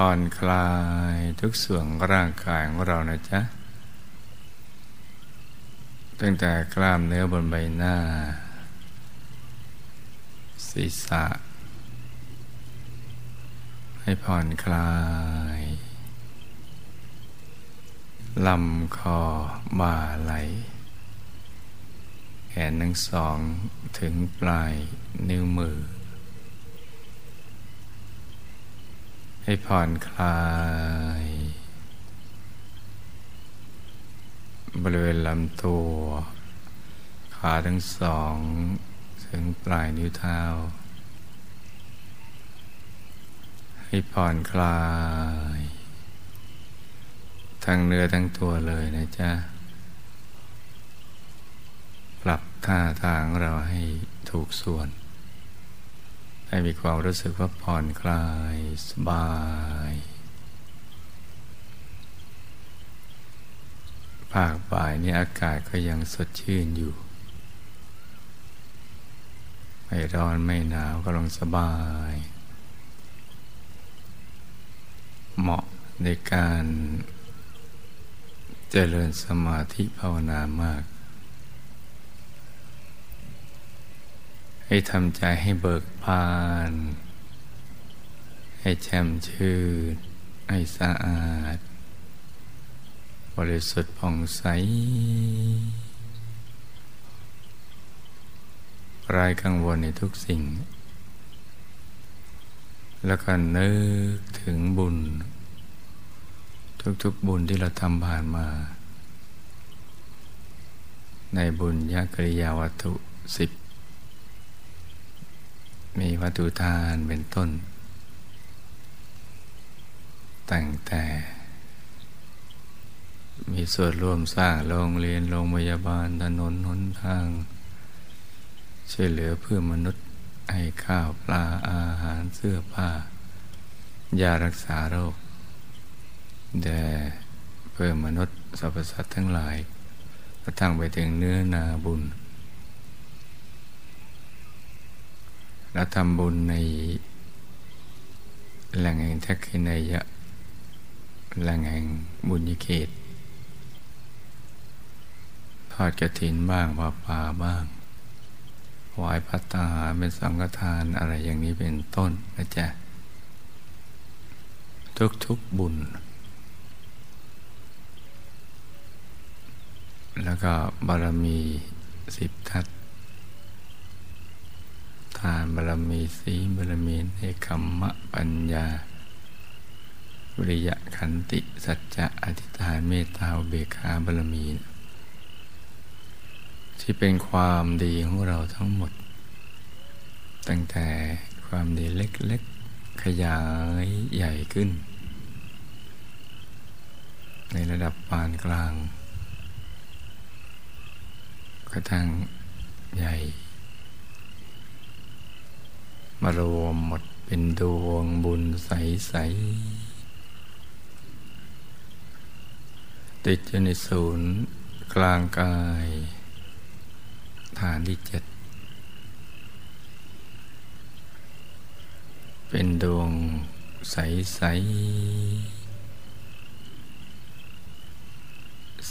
ผ่อนคลายทุกส่วนร่างกายของเรานะจ๊ะ ตั้งแต่กล้ามเนื้อบนใบหน้า ศีรษะ ให้ผ่อนคลายลำคอบ่าไหล แขนทั้งสองถึงปลายนิ้วมือ ให้ผ่อนคลาย บริเวณลำตัว ขาทั้งสอง ถึงปลายนิ้วเท้า ให้ผ่อนคลาย ทั้งเนื้อทั้งตัวเลยนะจ๊ะ ปรับท่าทางเราให้ถูกส่วน ให้มีความรู้สึกว่าผ่อนคลายสบาย ภาคบ่ายนี้อากาศก็ยังสดชื่นอยู่ ไม่ร้อนไม่หนาวก็ลงสบาย เหมาะในการเจริญสมาธิภาวนามาก ให้ทำใจให้เบิกบาน ให้แช่มชื่น ให้สะอาด บริสุทธิ์ผ่องใส รายกังวลในทุกสิ่ง แล้วก็นึกถึงบุญ ทุกๆบุญที่เราทำผ่านมา ในบุญยกริยาวัตถุสิบ มีวัตถุทานเป็นต้น ตั้งแต่ มีส่วนร่วมสร้างโรงเรียนโรงพยาบาลถนนหนทาง ช่วยเหลือเพื่อมนุษย์ให้ข้าวปลาอาหารเสื้อผ้ายารักษาโรคแด่เพื่อมนุษย์สรรพสัตว์ทั้งหลายกระทั่งไปถึงเนื้อนาบุญ เราทำบุญในแหล่งแห่งทักษินายะแหล่งแห่งบุญยเขตทอดกระถินบ้างปาป่าบ้างวายพัตตาหาเป็นสังฆทานอะไรอย่างนี้เป็นต้นนะจ๊ะ ทุกๆบุญ แล้วก็บารมีสิบทัศ ทานบารมีสีบารมีในคมมะปัญญาวิริยะขันติสัจจะอธิษฐานเมตตาเบคาบารมี ที่เป็นความดีของเราทั้งหมด ตั้งแต่ความดีเล็กๆ ขยายใหญ่ขึ้น ในระดับปานกลางกระทั่งใหญ่ มารวมหมดเป็นดวงบุญใส ๆ ติดอยู่ในศูนย์กลางกาย ฐานที่เจ็ด เป็นดวงใสใส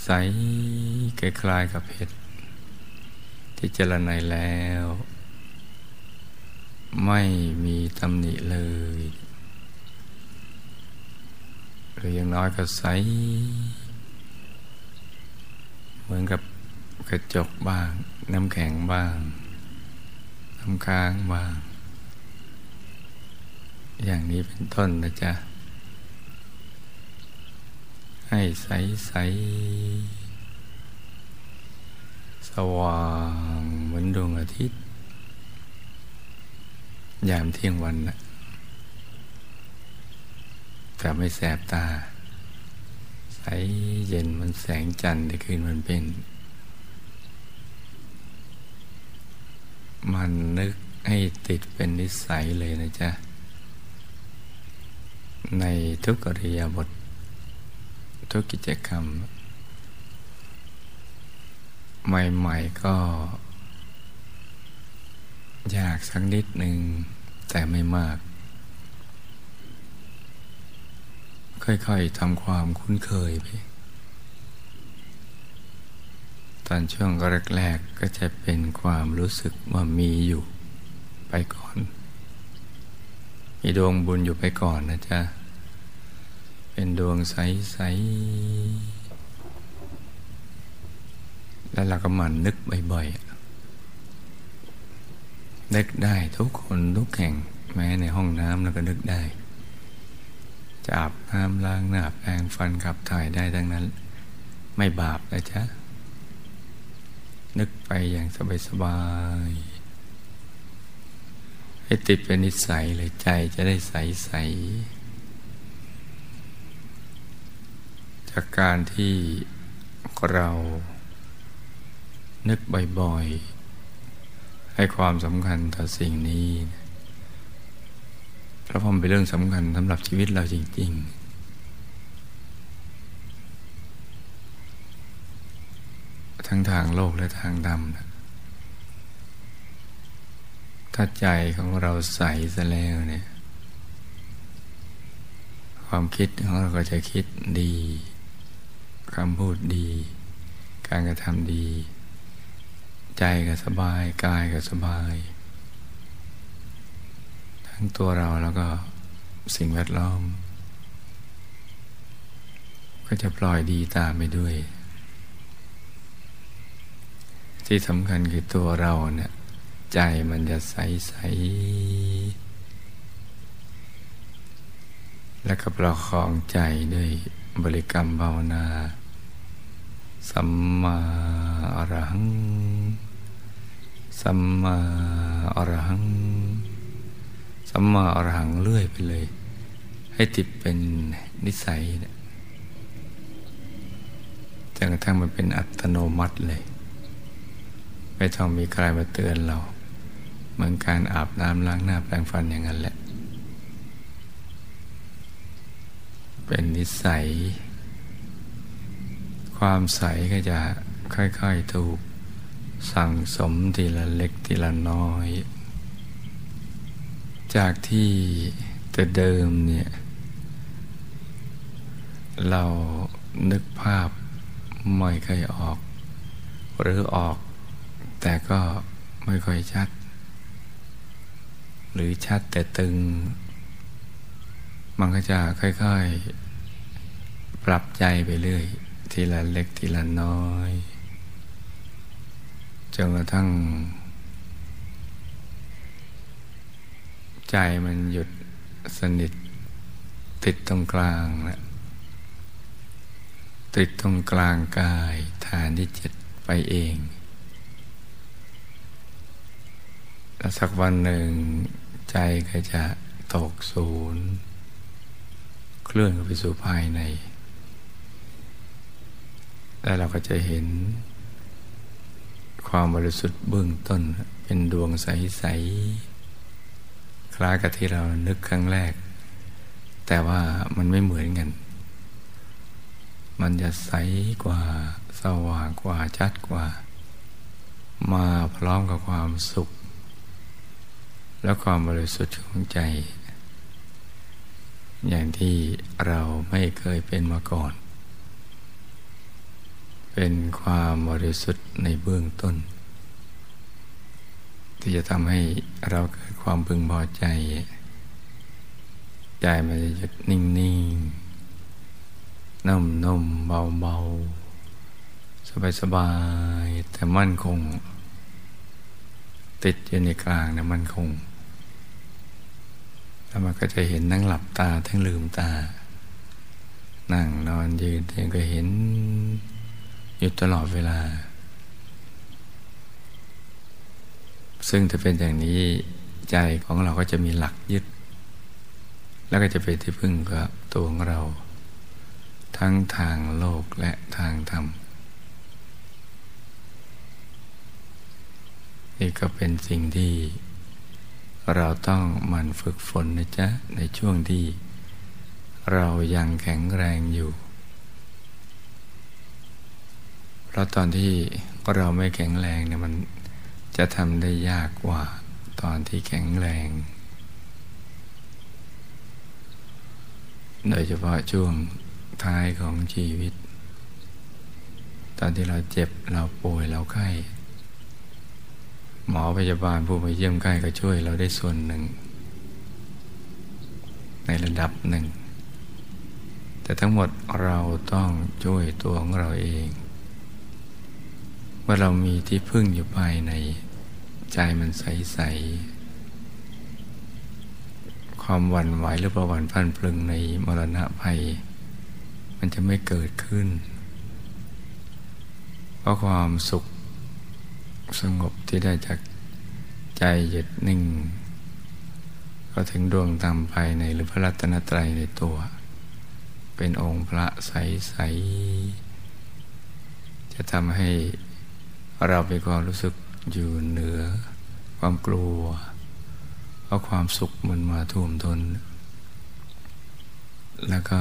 ใสคล้ายๆกับเพชรที่เจริญในแล้ว ไม่มีตำหนิเลย หรืออย่างน้อยก็ใส เหมือนกับกระจกบ้าง น้ำแข็งบ้าง น้ำค้างบ้าง อย่างนี้เป็นต้นนะจ๊ะ ให้ใสใส สว่างเหมือนดวงอาทิตย์ ยามเที่ยงวันนะแต่ไม่แสบตา ใสเย็นมันแสงจันทร์ที่คืนมันเป็น มันนึกให้ติดเป็นนิสัยเลยนะจ๊ะ ในทุกอริยบท ทุกกิจกรรม ใหม่ ๆ ก็ ยากสักนิดหนึ่ง แต่ไม่มาก ค่อยๆทำความคุ้นเคยไป ตอนช่วงแรกๆก็จะเป็นความรู้สึกว่ามีอยู่ไปก่อน มีดวงบุญอยู่ไปก่อนนะจ๊ะ เป็นดวงใสๆแล้วเราก็มันนึกบ่อยๆ นึกได้ทุกคนทุกแห่งแม้ในห้องน้ำเราก็นึกได้ จะอาบน้ำล้างหน้าแปรงฟันขับถ่ายได้ทั้งนั้น ไม่บาปนะจ๊ะ นึกไปอย่างสบายๆให้ติดเป็นนิสัยเลยใจจะได้ใสใสจากการที่เรานึกบ่อยๆ ให้ความสำคัญต่อสิ่งนี้เพราะมันเป็นเรื่องสำคัญสำหรับชีวิตเราจริง ๆทั้งทางโลกและทางดำนะถ้าใจของเราใสซะแล้วเนี่ย ความคิดของเราก็จะคิดดี คำพูดดี การกระทำดี ใจก็สบายกายก็สบาย ทั้งตัวเราแล้วก็สิ่งแวดล้อม ก็จะปล่อยดีตามไปด้วย ที่สำคัญคือตัวเราเนี่ยใจมันจะใสใสและก็ประคองใจด้วยบริกรรมภาวนา สัมมาอรหัง สัมมาอรหัง สัมมาอรหังเลื่อยไปเลย ให้ติดเป็นนิสัยจนกระทั่งมันเป็นอัตโนมัติเลย ไม่ต้องมีใครมาเตือนเรา เหมือนการอาบน้ำล้างหน้าแปรงฟันอย่างนั้นแหละ เป็นนิสัย ความใสก็จะค่อยๆถูก สั่งสมทีละเล็กทีละน้อย จากที่แต่เดิมเนี่ยเรานึกภาพไม่เคยออก หรือออกแต่ก็ไม่ค่อยชัด หรือชัดแต่ตึง มันก็จะค่อยๆ ปรับใจไปเรื่อย ทีละเล็กทีละน้อย จนกระทั่ง ใจมันหยุดสนิท ติดตรงกลางนะติดตรงกลางกายฐานที่เจ็ดไปเองแล้วสักวันหนึ่งใจก็จะตกศูนย์ เคลื่อนไปสู่ภายใน แล้วเราก็จะเห็น ความบริสุทธิ์เบื้องต้นเป็นดวงใส ๆ คล้ายกับที่เรานึกครั้งแรก แต่ว่ามันไม่เหมือนกัน มันจะใสกว่า สว่างกว่าชัดกว่า มาพร้อมกับความสุข และความบริสุทธิ์ของใจ อย่างที่เราไม่เคยเป็นมาก่อน เป็นความบริสุทธิ์ในเบื้องต้น ที่จะทำให้เราเกิดความพึงพอใจ ใจมันจะหยุดนิ่งๆนุ่มๆเบาเบาสบายสบายแต่มั่นคง ติดอยู่ในกลางนะมั่นคง แล้วมันก็จะเห็นทั้งหลับตาทั้งลืมตา นั่งนอนยืนเองก็เห็น อยู่ตลอดเวลา ซึ่งถ้าเป็นอย่างนี้ใจของเราก็จะมีหลักยึด แล้วก็จะเป็นที่พึ่งกับตัวของเรา ทั้งทางโลกและทางธรรมนี่ก็เป็นสิ่งที่เราต้องมันฝึกฝนนะจ๊ะ ในช่วงที่เรายังแข็งแรงอยู่ เพ ราะตอนที่เราไม่แข็งแรงเนี่ยมันจะทำได้ยากกว่าตอนที่แข็งแรง โดยเฉพาะช่วงท้ายของชีวิต ตอนที่เราเจ็บเราป่วยเราไข้ หมอพยาบาลผู้มาเยี่ยมไข้ก็ช่วยเราได้ส่วนหนึ่ง ในระดับหนึ่ง แต่ทั้งหมดเราต้องช่วยตัวของเราเอง ว่าเรามีที่พึ่งอยู่ภายในใจมันใส ๆ ความหวั่นไหวหรือประวันพันพลึงในมรณะภัย มันจะไม่เกิดขึ้น เพราะความสุขสงบที่ได้จากใจหยุดนิ่ง ก็ถึงดวงตามภายในหรือพระรัตนตรัยในตัว เป็นองค์พระใส ๆ จะทำให้ เรามีความรู้สึกอยู่เหนือ ความกลัว เพราะความสุขมันมาท่วมทน แล้วก็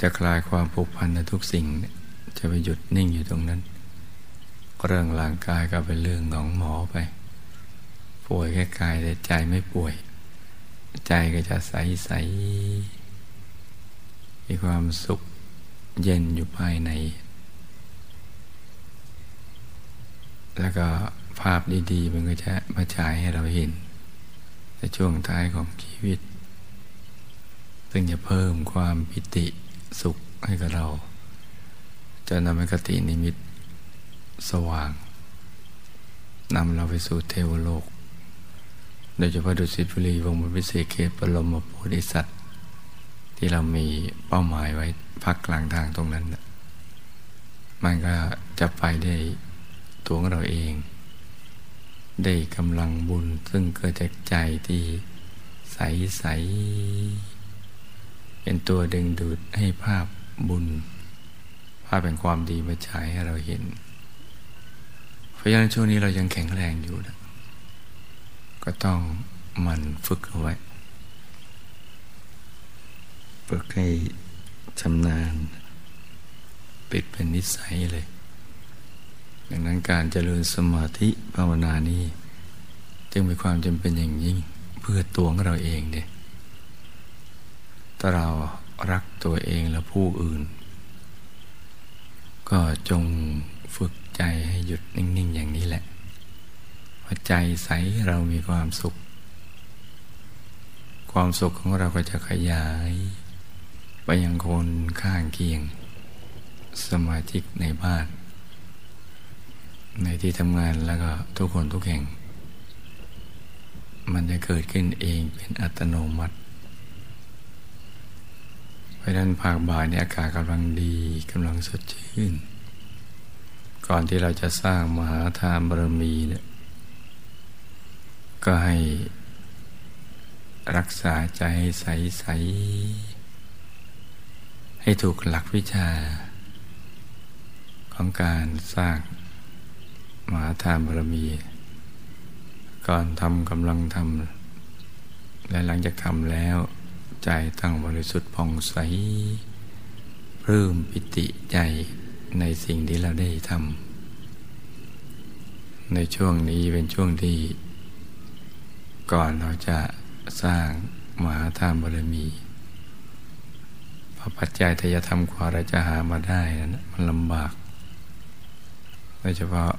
จะคลายความผูกพันในทุกสิ่ง จะไปหยุดนิ่งอยู่ตรงนั้น เรื่องร่างกายก็เป็นเรื่องของหมอไป ป่วยแค่กายแต่ใจไม่ป่วย ใจก็จะใสใสมีความสุขเย็นอยู่ภายใน แล้วก็ภาพดีๆ มันก็จะมาฉายให้เราเห็น ในช่วงท้ายของชีวิต ซึ่งจะเพิ่มความปิติสุขให้กับเรา จะนำให้กตินิมิตสว่างนำเราไปสู่เทวโลก โดยเฉพาะดุสิตบุรีวงบนพิเศษเขตปรมโพธิสัตว์ ที่เรามีเป้าหมายไว้พักกลางทางตรงนั้น มันก็จะไปได้ ตัวของเราเอง ได้กำลังบุญซึ่งเกิดจากใจที่ใสใสเป็นตัวดึงดูดให้ภาพบุญ ภาพเป็นความดีมาฉายให้เราเห็น เพราะฉะนั้นช่วงนี้เรายังแข็งแรงอยู่นะก็ต้องมันฝึกเอาไว้ฝึกให้ชำนาญ ปิดเป็นนิสัยเลย ดังนั้นการเจริญสมาธิภาวนานี้ จึงมีความจำเป็นอย่างยิ่งเพื่อตัวของเราเองเด้ถ้าเรารักตัวเองและผู้อื่น ก็จงฝึกใจให้หยุดนิ่ง ๆ อย่างนี้แหละพอใจใสเรามีความสุข ความสุขของเราก็จะขยาย ไปยังคนข้างเคียง สมาชิกในบ้าน ในที่ทำงานแล้วก็ทุกคนทุกแห่ง มันจะเกิดขึ้นเองเป็นอัตโนมัติ เพราะนั้นภาคบ่ายในอากาศกำลังดีกำลังสดชื่น ก่อนที่เราจะสร้างมหาทานบารมีเนี่ยก็ให้รักษาใจใสๆให้ถูกหลักวิชา ของการสร้าง มหาทานบารมี ก่อนทำกำลังทำและหลังจากทำแล้ว ใจตั้งบริสุทธิ์ผ่องใสเพิ่มปิติใจในสิ่งที่เราได้ทำในช่วงนี้เป็นช่วงที่ ก่อนเราจะสร้างมหาทานบารมีพระปัจจัยทยธรรมกว่าเราจะหามาได้นะมันลำบากโดยเฉพาะ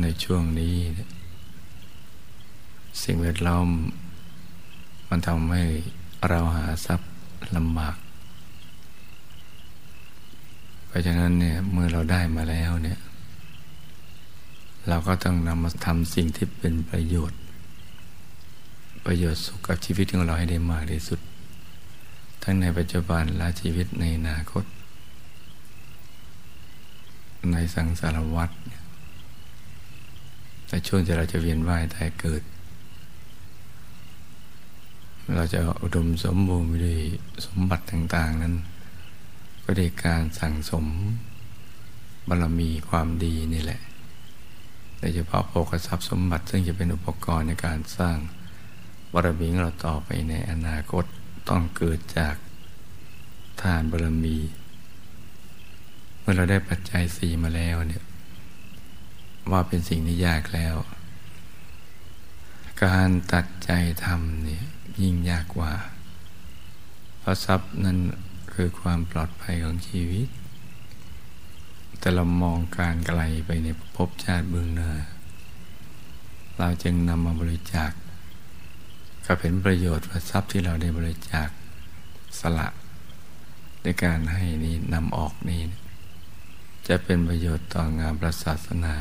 ในช่วงนี้ สิ่งแวดล้อม มันทำให้เราหาทรัพย์ลำบาก เพราะฉะนั้นเนี่ยเมื่อเราได้มาแล้วเนี่ย เราก็ต้องนำมาทำสิ่งที่เป็นประโยชน์ ประโยชน์สุขกับชีวิตของเราให้ได้มากที่สุด ทั้งในปัจจุบันและชีวิตในอนาคต ในสังสารวัฏเนี่ย แต่ช่วงที่เราจะเวียนว่ายตายเกิด เราจะอุดมสมบูรณ์ไปด้วยสมบัติต่าง ๆ นั้น ก็ได้การสั่งสมบารมีความดีนี่แหละโดยเฉพาะโภคทรัพย์สมบัติซึ่งจะเป็นอุปกรณ์ในการสร้างบารมีของเราต่อไปในอนาคตต้องเกิดจากทานบารมี เมื่อเราได้ปัจจัยสี่มาแล้วเนี่ย ว่าเป็นสิ่งที่ยากแล้ว การตัดใจทำเนี่ยยิ่งยากกว่า เพราะทรัพย์นั้นคือความปลอดภัยของชีวิต แต่เรามองการไกลไปในภพชาติเบื้องหน้าเราจึงนำมาบริจาคก็เป็นประโยชน์ว่าทรัพย์ที่เราได้บริจาคสละในการให้นี้นำออกนี้ จะเป็นประโยชน์ต่องานประศาสนา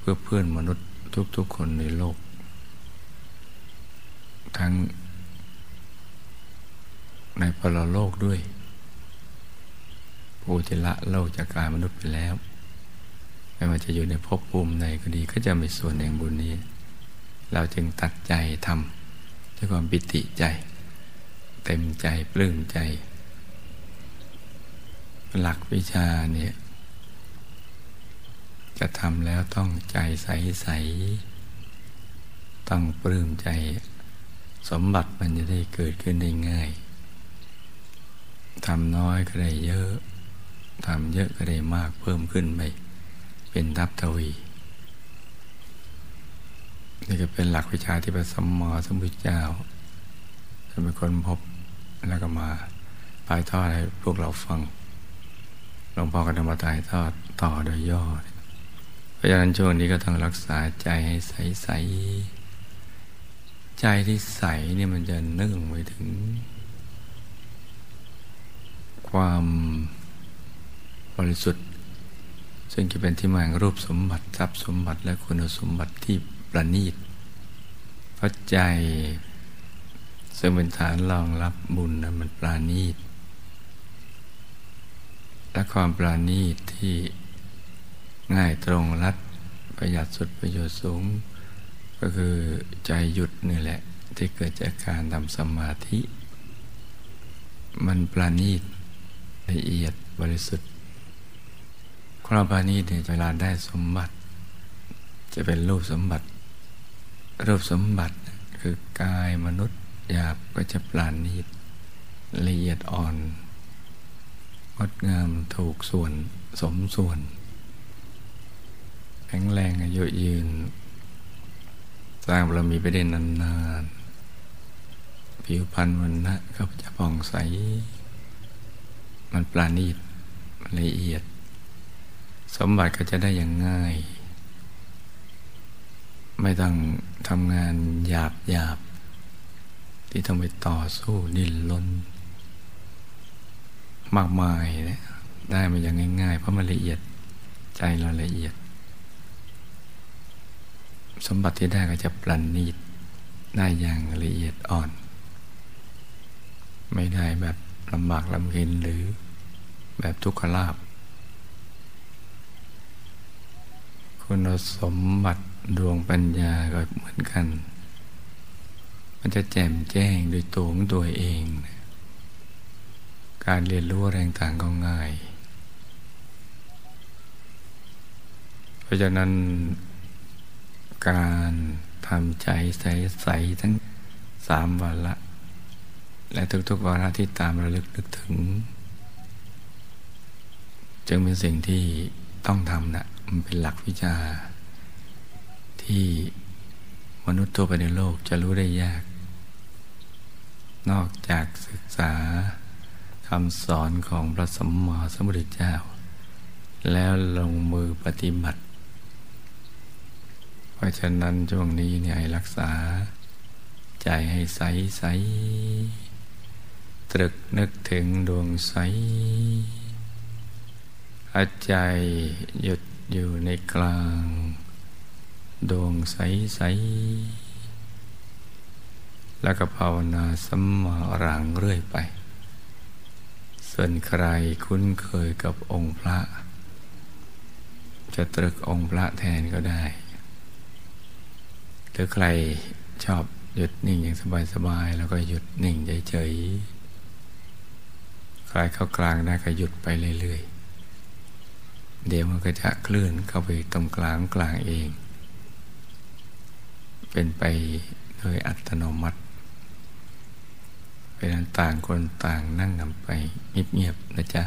เพื่อเพื่อนมนุษย์ทุกๆคนในโลก ทั้งในปรโลกด้วย ผู้จะละโลกจากการมนุษย์ไปแล้ว ไม่ว่าจะอยู่ในภพภูมิใดก็ดีก็จะมีส่วนแห่งบุญนี้ เราจึงตัดใจทำด้วยความปิติใจ เต็มใจปลื้มใจ หลักวิชาเนี่ย จะทำแล้วต้องใจใสใสต้องปลื้มใจ สมบัติมันจะได้เกิดขึ้นได้ง่ายทำน้อยก็ได้เยอะทำเยอะก็ได้มากเพิ่มขึ้นไปเป็นทับทวี นี่ก็เป็นหลักวิชาที่พระสัมมาสัมพุทธเจ้าจะเป็นคนพบแล้วก็มาปลายทอดให้พวกเราฟังหลวงพ่อก็นำมาถ่ายทอดต่อโดยย่อ เพราะฉะนั้นช่วงนี้ก็ต้องรักษาใจให้ใสๆใจที่ใสเนี่ยมันจะนึ่งไปถึง ความบริสุทธิ์ ซึ่งจะเป็นที่มาของรูปสมบัติทรัพย์สมบัติและคุณสมบัติที่ประณีตเพราะใจซึ่งเป็นฐานรองรับบุญนะมันปราณีตและความปราณีตที่ ง่ายตรงรัดประหยัดสุดประโยชน์สูง ก็คือใจหยุดนี่แหละ ที่เกิดจากการทำสมาธิ มันปราณีตละเอียดบริสุทธิ์ความปรานีตเนี่ยเวลาได้สมบัติ จะเป็นรูปสมบัติ รูปสมบัติคือกายมนุษย์หยาบก็จะปราณีตละเอียดอ่อนงดงามถูกส่วนสมส่วน แข็งแรงอายุยืน สร้างบารมีไปได้นานๆ ผิวพรรณวันนะก็จะผ่องใส มันปราณีตละเอียด สมบัติก็จะได้อย่างง่าย ไม่ต้องทำงานหยาบหยาบที่ต้องไปต่อสู้ดิ้นรนมากมายเนี่ยได้มาอย่างง่ายๆ เพราะมันละเอียดใจเราละเอียด สมบัติที่ได้ก็จะปราณีตได้อย่างละเอียดอ่อน ไม่ได้แบบลำบากลำเค็นหรือแบบทุกขลาบ คุณสมบัติดวงปัญญาก็เหมือนกัน มันจะแจ่มแจ้งโดยตัวของตัวเอง การเรียนรู้แรงต่างก็ง่าย เพราะฉะนั้น การทำใจใสๆทั้งสามวันละ และทุกๆวาระที่ตามระลึกนึกถึง จึงเป็นสิ่งที่ต้องทำนะมันเป็นหลักวิชา ที่มนุษย์ทั่วไปในโลกจะรู้ได้ยาก นอกจากศึกษาคำสอนของพระสมมาสมุทรเจ้า แล้วลงมือปฏิบัติ ราะฉะนั้นช่วงนี้เนี่ยให้รักษา ใจให้ใสใสตรึกนึกถึงดวงใสอาใจหยุดอยู่ในกลาง ดวงใสใสแล้วก็ภาวนาสัมมาหลังเรื่อยไป ส่วนใครคุ้นเคยกับองค์พระ จะตรึกองค์พระแทนก็ได้ หรือใครชอบหยุดนิ่งอย่างสบายๆแล้วก็หยุดนิ่งเฉยๆคลายเข้ากลางได้ก็หยุดไปเรื่อยๆ เดี๋ยวมันก็จะเคลื่อนเข้าไปตรงกลางกลางเอง เป็นไปโดยอัตโนมัติเป็นต่างคนต่างนั่งกันไปเงียบๆนะจ๊ะ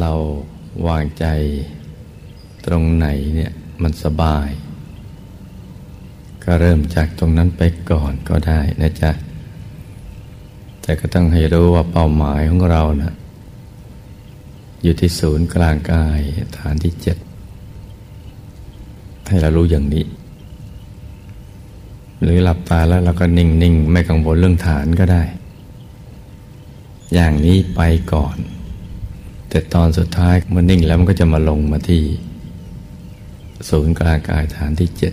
เราวางใจตรงไหนเนี่ยมันสบาย ก็เริ่มจากตรงนั้นไปก่อนก็ได้นะจ๊ะ แต่ก็ต้องให้รู้ว่าเป้าหมายของเรานะอยู่ที่ศูนย์กลางกายฐานที่เจ็ดให้เรารู้อย่างนี้ หรือหลับตาแล้วเราก็นิ่ง ๆ ไม่กังวลเรื่องฐานก็ได้ อย่างนี้ไปก่อน แต่ตอนสุดท้ายมันนิ่งแล้วมันก็จะมาลงมาที่ศูนย์กลางกายฐานที่เจ็ด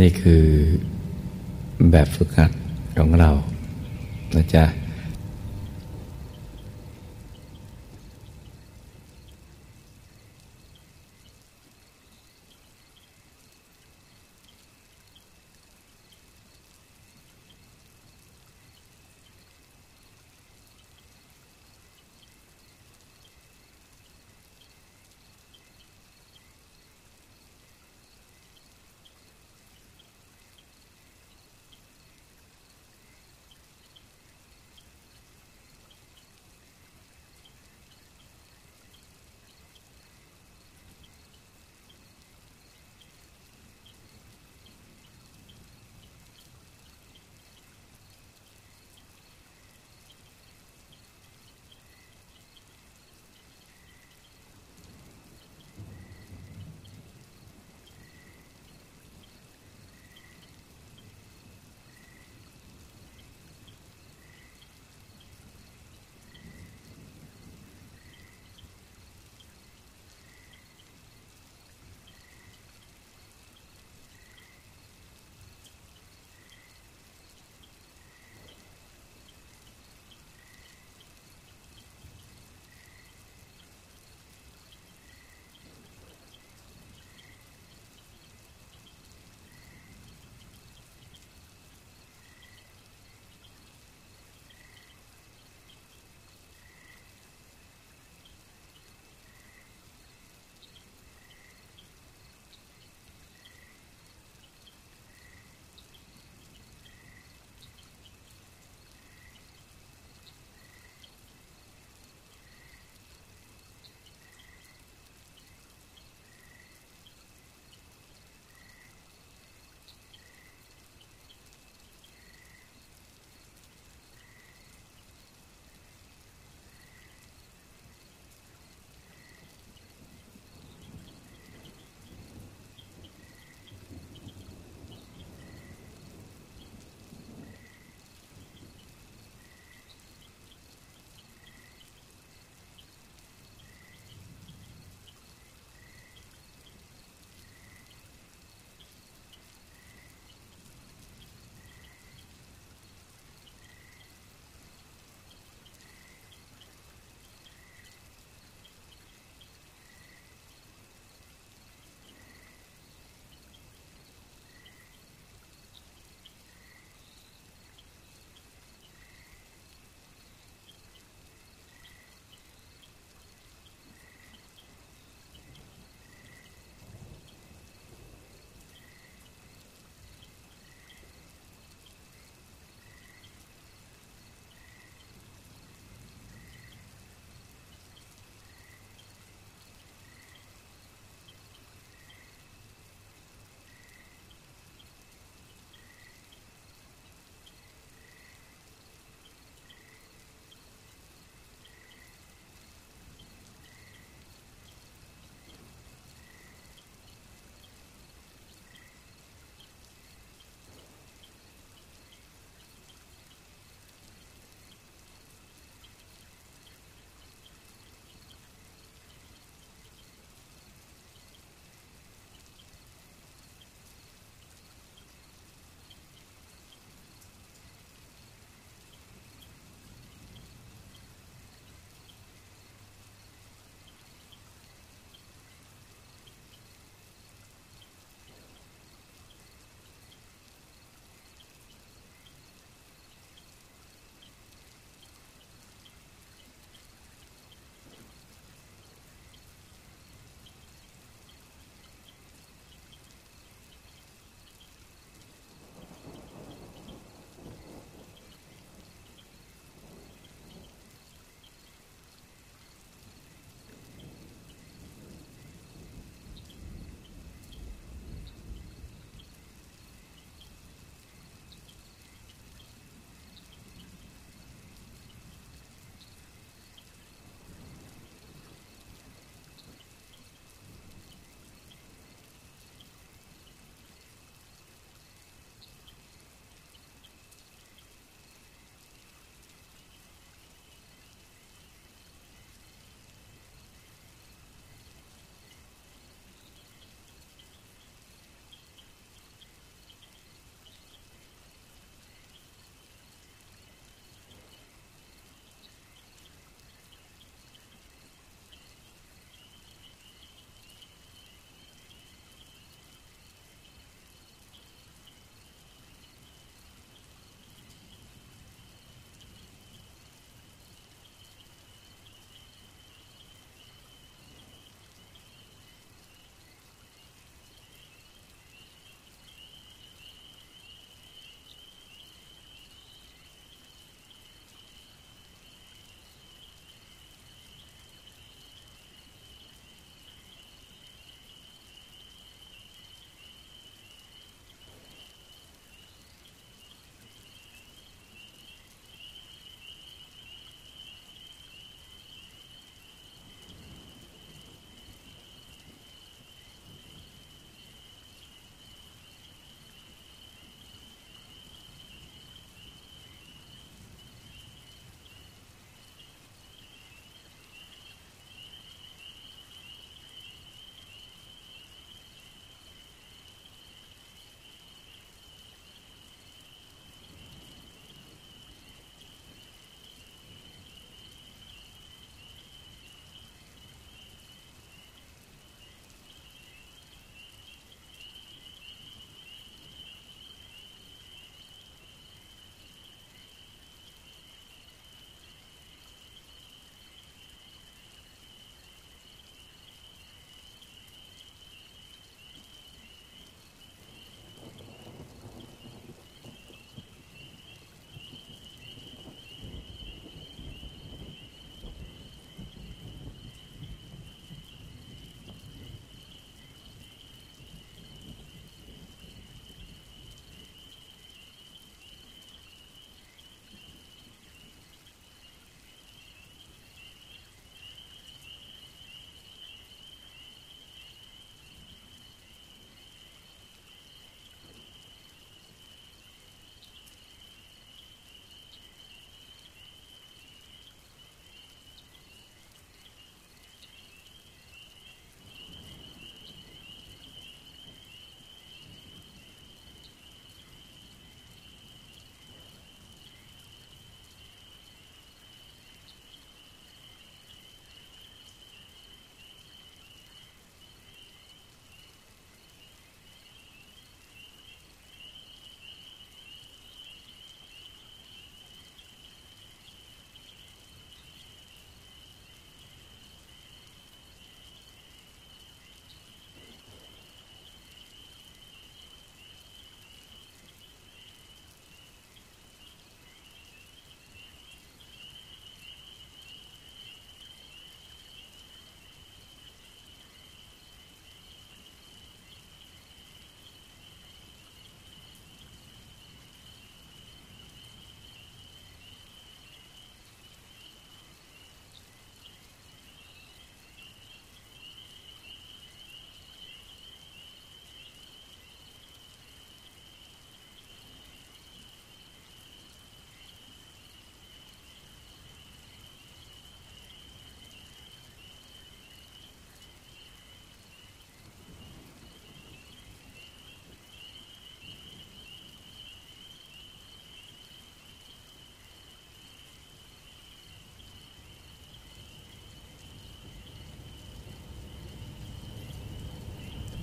นี่คือแบบฝึกหัดของเรานะจ๊ะ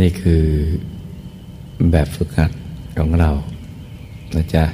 นี่คือแบบฝึกหัดของเรานะจ๊ะ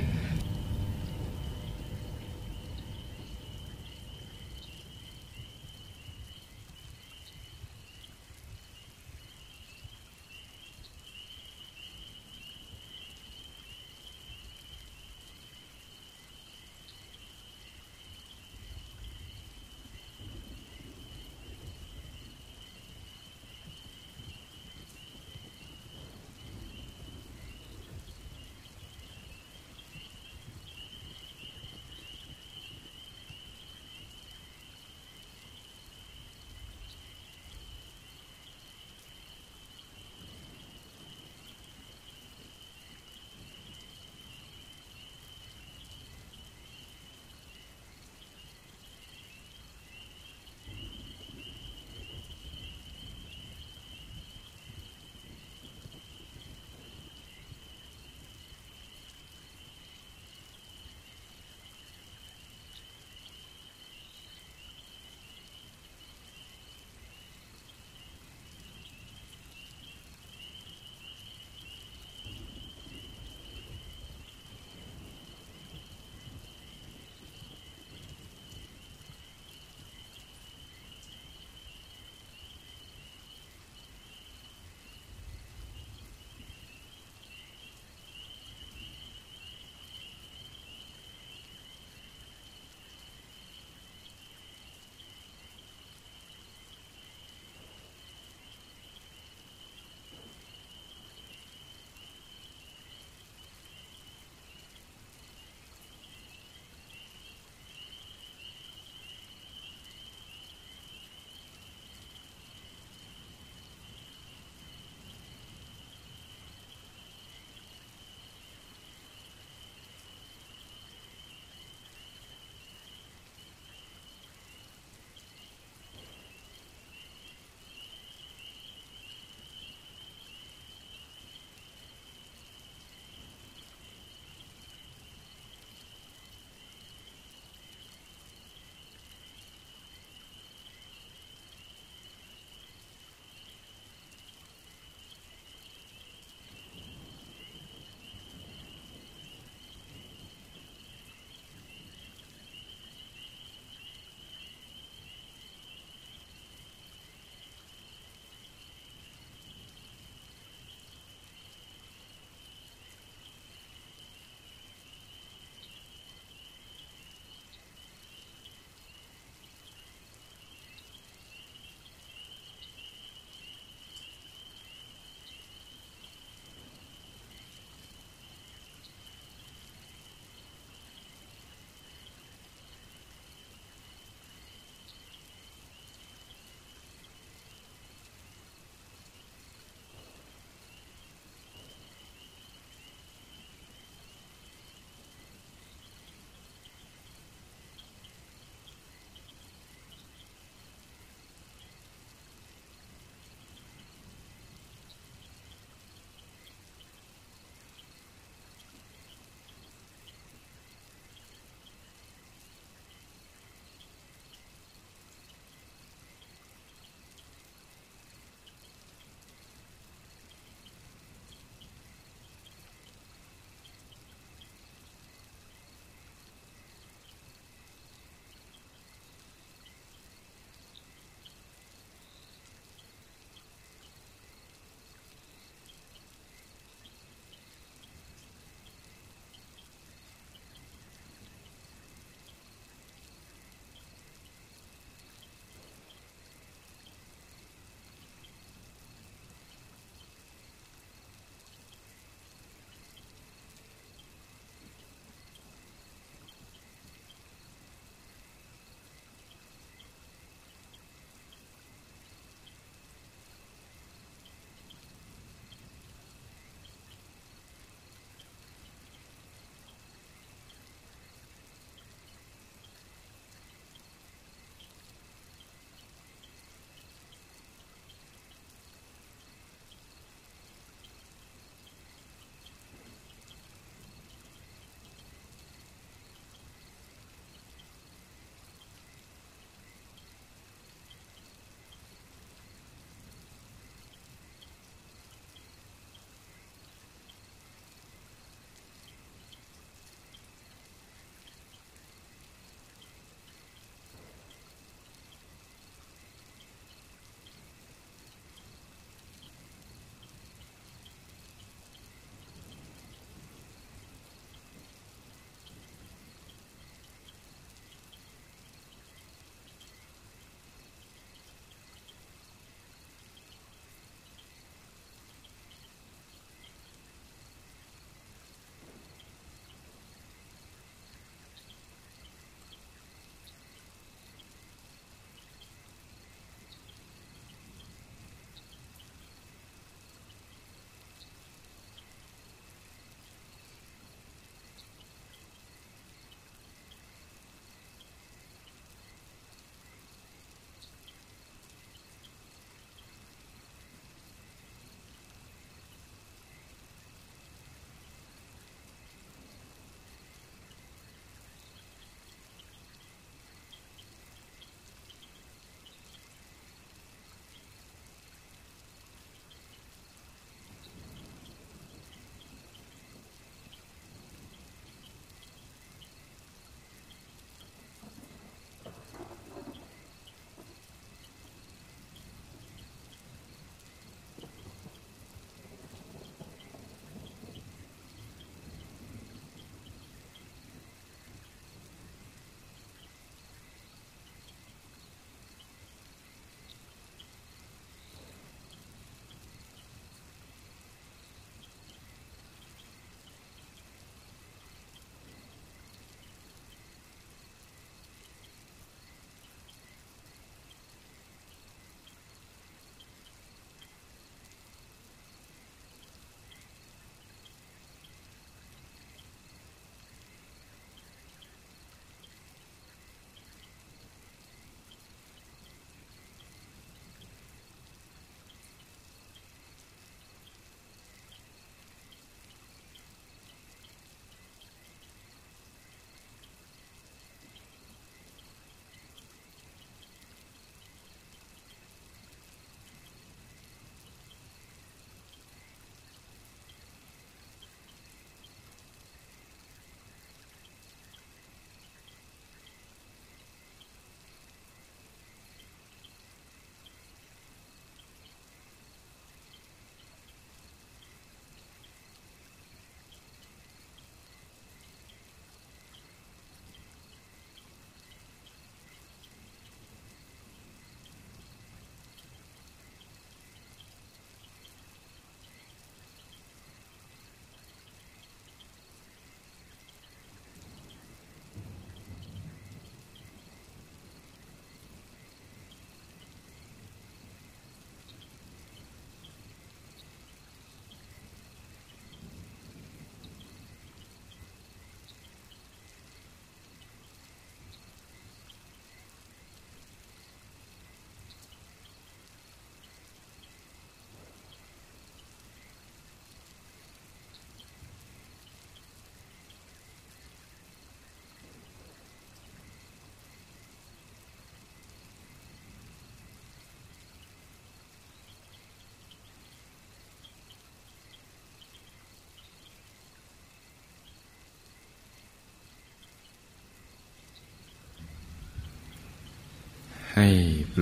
ให้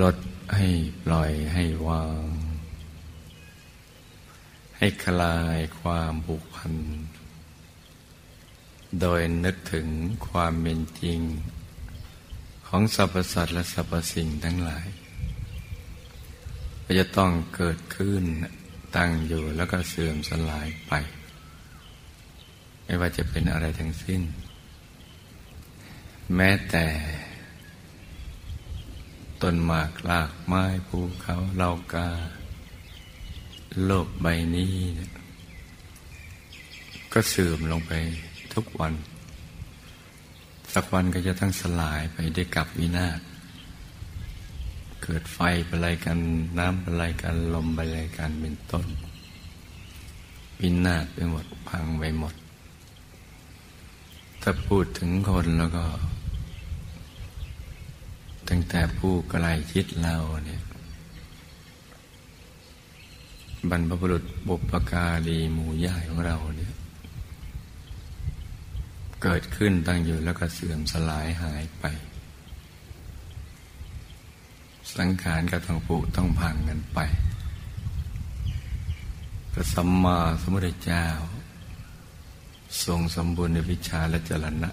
ลดให้ปล่อยให้วาง ให้คลายความผูกพัน โดยนึกถึงความเป็นจริง ของสรรพสัตว์และสรรพสิ่งทั้งหลายจะต้องเกิดขึ้นตั้งอยู่แล้วก็เสื่อมสลายไป ไม่ว่าจะเป็นอะไรทั้งสิ้น แม้แต่ ต้นหมากลากไม้ภูเขาเหล่ากา โลกใบนี้เนี่ยก็เสื่อมลงไปทุกวัน สักวันก็จะต้องสลายไปได้กับวินาศเกิดไฟเป็นไรกันน้ำเป็นไรกันลมเป็นไรกันเป็นต้น วินาศไปหมดพังไปหมด ถ้าพูดถึงคนแล้วก็ ตั้งแต่ผู้ไกลชิดเราเนี่ยบรรพบุรุษบุปการีหมู่ย่ายของเราเนี่ยเกิดขึ้นตั้งอยู่แล้วก็เสื่อมสลายหายไป สังขารก็ต้องผุต้องพังกันไปพระสัมมาสัมพุทธเจ้า ทรงสมบูรณ์ในวิชาและจรณะ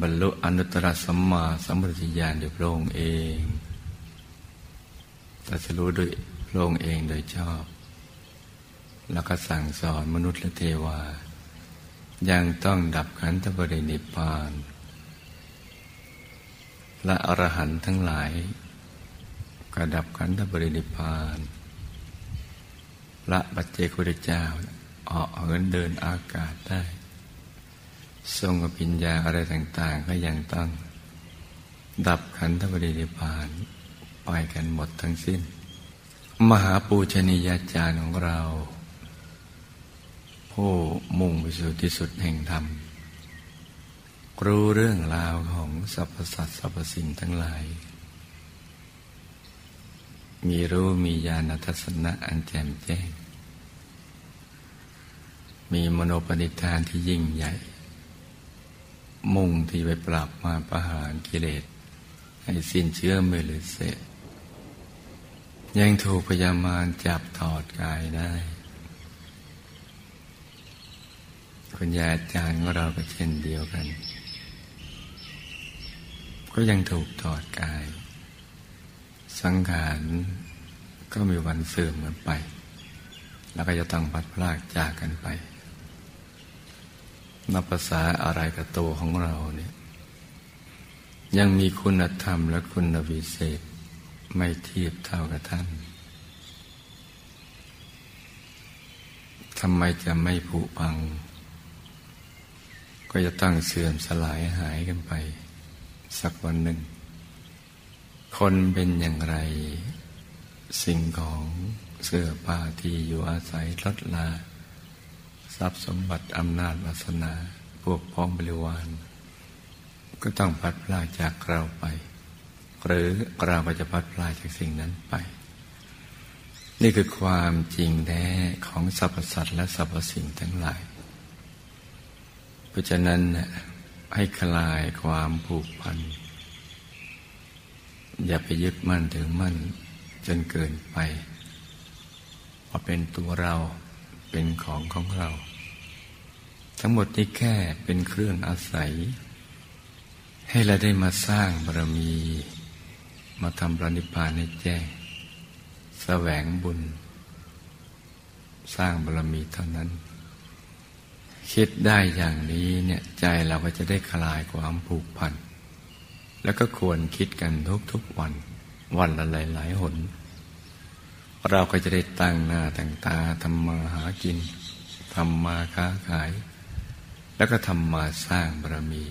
บรรลุอนุตตรสัมมาสัมพุทธญาณโดยพระองค์เองตัสรู้โดยพระองค์เองโดยชอบ แล้วก็สั่งสอนมนุษย์และเทวา ยังต้องดับขันธปรินิพพานและอรหันต์ทั้งหลายกระดับขันธบรินิพานละบัจเจกุฎเจ้าออกเหินเดินอากาศได้ ทรงอภิญญาอะไรต่างๆ ก็ยังต้อง ดับขันธบรินิพานไปกันหมดทั้งสิ้น มหาปูชนียาจารย์ของเรา ผู้มุ่งไปสู่ที่สุดแห่งธรรม รู้เรื่องราวของสรรพสัตว์สรรพสิ่งทั้งหลาย มีรู้มีญาณทัศนะอันแจ่มแจ้ง มีมโนปณิธานที่ยิ่งใหญ่ มุ่งที่ไปปรับมาประหารกิเลส ให้สิ้นเชื้อมือหรือเสร็จยังถูกพยามารจับถอดกายได้คุณยาอาจารย์ของเราก็เช่นเดียวกัน ก็ยังถูกถอดกาย สังขารก็มีวันเสื่อมกันไป แล้วก็จะต้องพัดพลากจากกันไป นับภาษาอะไรกับตัวของเราเนี่ยยังมีคุณธรรมและคุณวิเศษ ไม่เทียบเท่ากับท่านทำไมจะไม่ผุพัง ก็จะตั้งเสื่อมสลายหายกันไป สักวันหนึ่ง คนเป็นอย่างไร สิ่งของเสื้อผ้าที่อยู่อาศัยลดลา ทรัพย์สมบัติอำนาจวาสนา พวกพ้องบริวาร ก็ต้องพัดพลาจากเราไป หรือเราก็จะพัดพลาจากสิ่งนั้นไป นี่คือความจริงแท้ของสรรพสัตว์และสรรพสิ่งทั้งหลาย เพราะฉะนั้นให้คลายความผูกพัน อย่าไปยึดมั่นถึงมั่นจนเกินไปว่าเป็นตัวเรา เป็นของของเรา ทั้งหมดนี้แค่เป็นเครื่องอาศัย ให้เราได้มาสร้างบารมี มาทำปรนิพพานให้แจ้งแสวงบุญ สร้างบารมีเท่านั้น คิดได้อย่างนี้เนี่ยใจเราก็จะได้คลายความผูกพัน แล้วก็ควรคิดกันทุกๆวัน วันละหลายๆหน เราก็จะได้ตั้งหน้าตั้งตาทำมาหากินทำมาค้าขาย แล้วก็ทำมาสร้างบารมี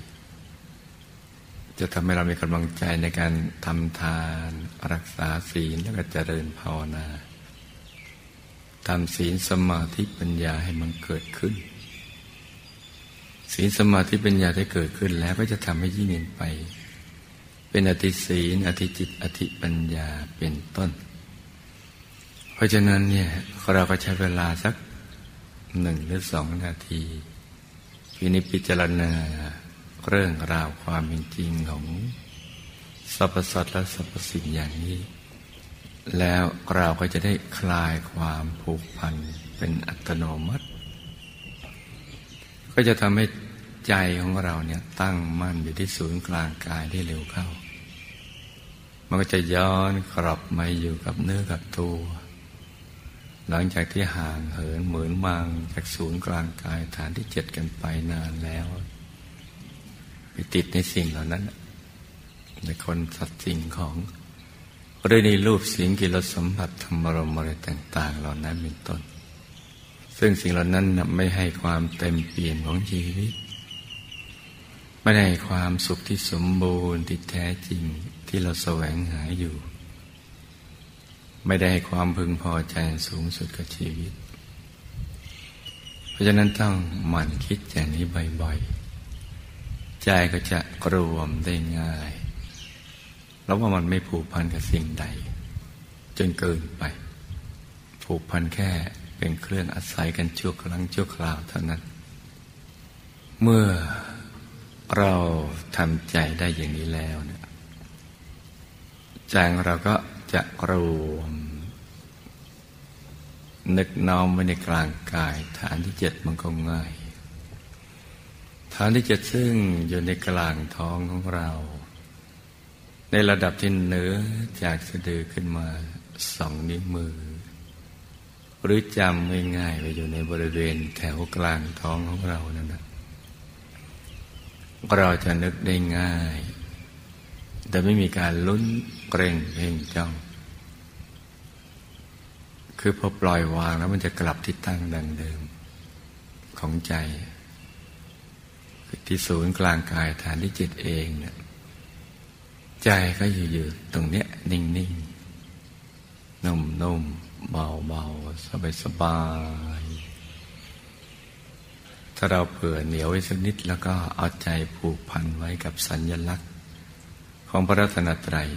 จะทำให้เรามีกำลังใจในการทำทานรักษาศีลแล้วก็เจริญภาวนาทำศีลสมาธิปัญญาให้มันเกิดขึ้น ศีลสมาธิปัญญาได้เกิดขึ้นแล้วก็จะทำให้ยิ่งเนไป เป็นอธิศีลอธิจิตอธิปัญญาเป็นต้น เพราะฉะนั้นเนี่ยเราก็ใช้เวลาสักหนึ่งหรือสองนาทีพินิจพิจารณาเรื่องราวความเป็นจริงของสรรพสัตว์และสรรพสิ่งอย่างนี้ แล้วเราก็จะได้คลายความผูกพันเป็นอัตโนมัติ ก็จะทำให้ใจของเราเนี่ยตั้งมั่นอยู่ที่ศูนย์กลางกายได้เร็วเข้า มันก็จะย้อนกลับมาอยู่กับเนื้อกับตัว หลังจากที่ห่างเหินเหมือนมังจากศูนย์กลางกายฐานที่เจ็ดกันไปนานแล้ว ไปติดในสิ่งเหล่านั้น ในคนสัตว์สิ่งของหรือในรูปสิ่งกิรสมบัติธรรมรมอะไรต่าง ๆ เหล่านั้นเป็นต้น ซึ่งสิ่งเหล่านั้นไม่ให้ความเต็มเปี่ยมของชีวิต ไม่ได้ความสุขที่สมบูรณ์ที่แท้จริงที่เราแสวงหาอยู่ ไม่ได้ให้ความพึงพอใจสูงสุดกับชีวิต เพราะฉะนั้นต้องหมั่นคิดอย่างนี้บ่อยๆ ใจก็จะรวมได้ง่าย แล้วว่ามันไม่ผูกพันกับสิ่งใด จนเกินไป ผูกพันแค่เป็นเครื่องอาศัยกันชั่วครั้งชั่วคราวเท่านั้น เมื่อเราทำใจได้อย่างนี้แล้วเนี่ยใจเราก็ จะรวม นึกน้อมไว้ในกลางกาย ฐานที่เจ็ดมันก็ง่าย ฐานที่เจะซึ่งอยู่ในกลางท้องของเรา ในระดับที่เหนือจากสะดือขึ้นมาสองนิ้วมือ หรือจำง่ายๆไปอยู่ในบริเวณแถวกลางท้องของเรานั่นนะเราจะนึกได้ง่าย แต่ไม่มีการลุ้นเกรงเพ่งจ้อง คือพอปล่อยวางแล้วมันจะกลับที่ตั้งดังเดิม ของใจที่ศูนย์กลางกายฐานที่จิตเองเนี่ยใจก็อยู่ๆตรงเนี้ย นิ่งๆนุ่มๆเบาๆ สบายๆถ้าเราเผื่อเหนียวไว้สักนิด แล้วก็เอาใจผูกพันไว้กับสัญญลักษณ์ ของพระรัตนตรัย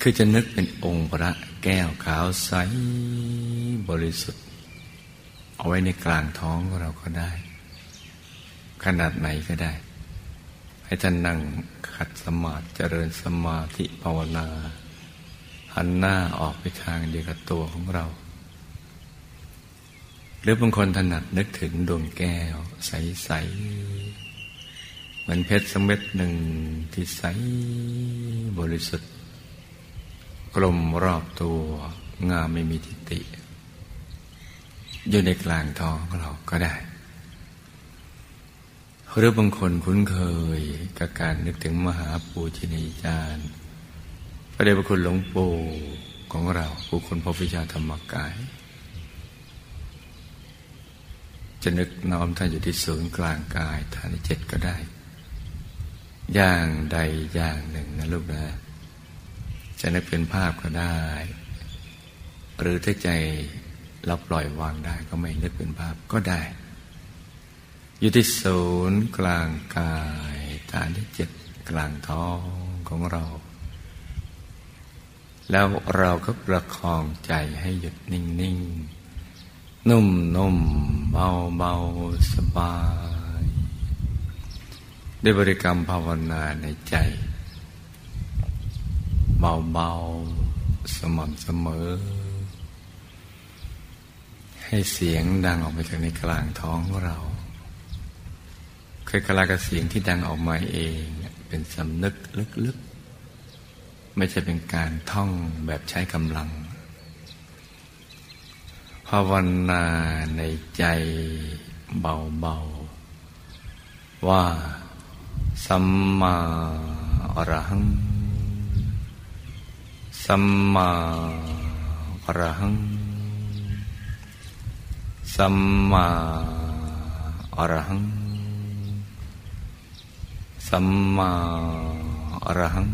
คือจะนึกเป็นองค์พระ แก้วขาวใสบริสุทธิ์ เอาไว้ในกลางท้องของเราก็ได้ ขนาดไหนก็ได้ ให้ท่านนั่งขัดสมาธิเจริญสมาธิภาวนา หันหน้าออกไปทางเดียวกับตัวของเรา หรือบางคนถนัดนึกถึงดวงแก้ว ใส ๆ เหมือนเพชรสเม็ดหนึ่งที่ใสบริสุทธิ์ กลมรอบตัวงามไม่มีทิฏฐิอยู่ในกลางท้องของเราก็ได้ หรือบางคนคุ้นเคยกับการนึกถึงมหาปูชนียาจารย์พระเดชพระคุณหลวงปู่ของเราผู้คนพบวิชาธรรมกาย จะนึกน้อมท่านอยู่ที่ศูนย์กลางกายฐานที่เจ็ดก็ได้ อย่างใดอย่างหนึ่งนะลูกนะ จะนึกเป็นภาพก็ได้ หรือถ้าใจเราปล่อยวางได้ก็ไม่นึกเป็นภาพก็ได้ อยู่ที่ศูนย์กลางกายฐานที่เจ็ดกลางท้องของเรา แล้วเราก็ประคองใจให้หยุดนิ่งนิ่งนุ่มนุ่มเบาเบาสบาย ได้บริกรรมภาวนาในใจ เบาเบาสม่ำเสมอ ให้เสียงดังออกไปจากในกลางท้องเรา เคยกลากับเสียงที่ดังออกมาเอง เป็นสำนึกลึกๆ ไม่ใช่เป็นการท่องแบบใช้กำลัง ภาวนาในใจเบาๆ ว่าสัมมาอรหัง สัมมาอรหัง สัมมาอรหัง สัมมาอรหัง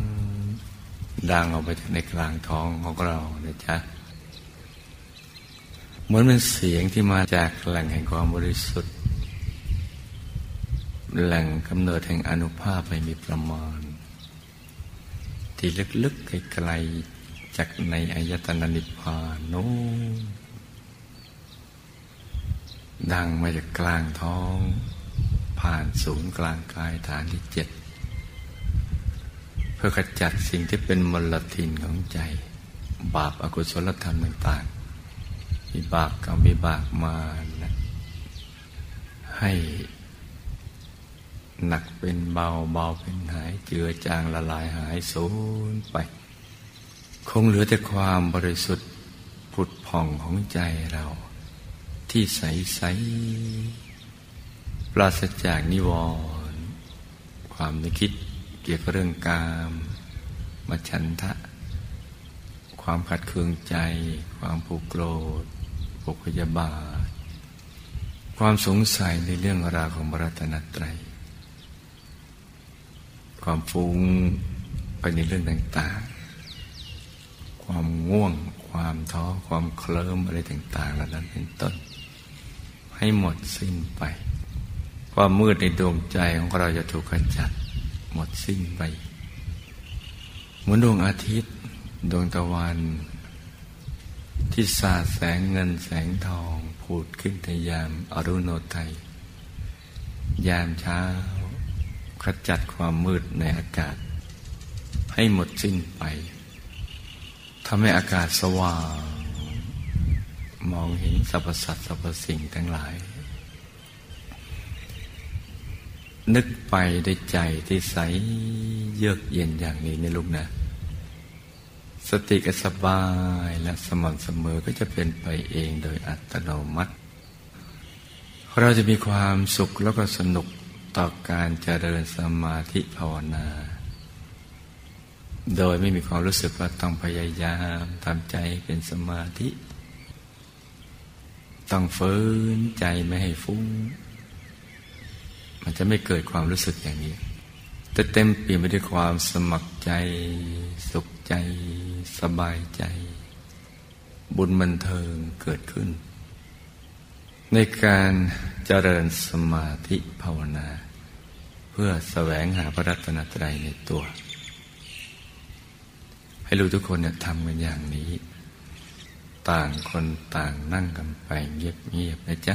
ดังออกไปในกลางท้องของเรานะจ๊ะ เหมือนเป็นเสียงที่มาจากแหล่งแห่งความบริสุทธิ์ แหล่งกำเนิดแห่งอนุภาพไม่มีประมาณ ที่ลึกๆไกลๆ จากในอายตนะนิพพานโน้ดังมาจากกลางท้อง ผ่านศูนย์กลางกายฐานที่เจ็ดพพื่อขจัดสิ่งที่เป็นมลทินของใจ บาปอากุศลธรรมต่างๆวิบากกรรมวิบากมานะให้หนักเป็นเบาเบาเป็นหายเจือจางละลายหายสูญไป คงเหลือแต่ความบริสุทธิ์ผุดผ่องของใจเรา ที่ใสใสปราศจากนิวรณ์ความนึกคิดเกี่ยวกับเรื่องกามมาฉันทะ ความขัดเคืองใจ ความผูกโกรธผูกพยาบาท ความสงสัยในเรื่องราวของบรัตนตรัย ความฟุ้งไปในเรื่องต่าง ความง่วง ความท้อความเคลิ้มอะไรต่างๆเหล่านั้นเป็นต้น ให้หมดสิ้นไป ความมืดในดวงใจของเราจะถูกขจัด หมดสิ้นไปเหมือนดวงอาทิตย์ ดวงตะวัน ที่สาดแสงเงินแสงทองผุดขึ้นในยามอรุณโนไทยยามเช้าขจัดความมืดในอากาศ ให้หมดสิ้นไป ทำให้อากาศสว่าง มองเห็นสรรพสัตว์สรรพสิ่งทั้งหลาย นึกไปได้ใจที่ใสเยือกเย็นอย่างนี้ในลูกนะ สติก็สบายและสม่ำเสมอก็จะเป็นไปเองโดยอัตโนมัติ เราจะมีความสุขแล้วก็สนุกต่อการเจริญสมาธิภาวนา โดยไม่มีความรู้สึกว่าต้องพยายามทำใจเป็นสมาธิ ต้องฝืนใจไม่ให้ฟุ้ง มันจะไม่เกิดความรู้สึกอย่างนี้ แต่เต็มเปี่ยนไปด้วยความสมัครใจ สุขใจ สบายใจ บุญบันเทิงเกิดขึ้น ในการเจริญสมาธิภาวนา เพื่อแสวงหาพระรัตนตรัยในตัว ให้รู้ทุกคนเนี่ยทำกันอย่างนี้ ต่างคนต่างนั่งกันไปเงียบๆนะจ๊ะ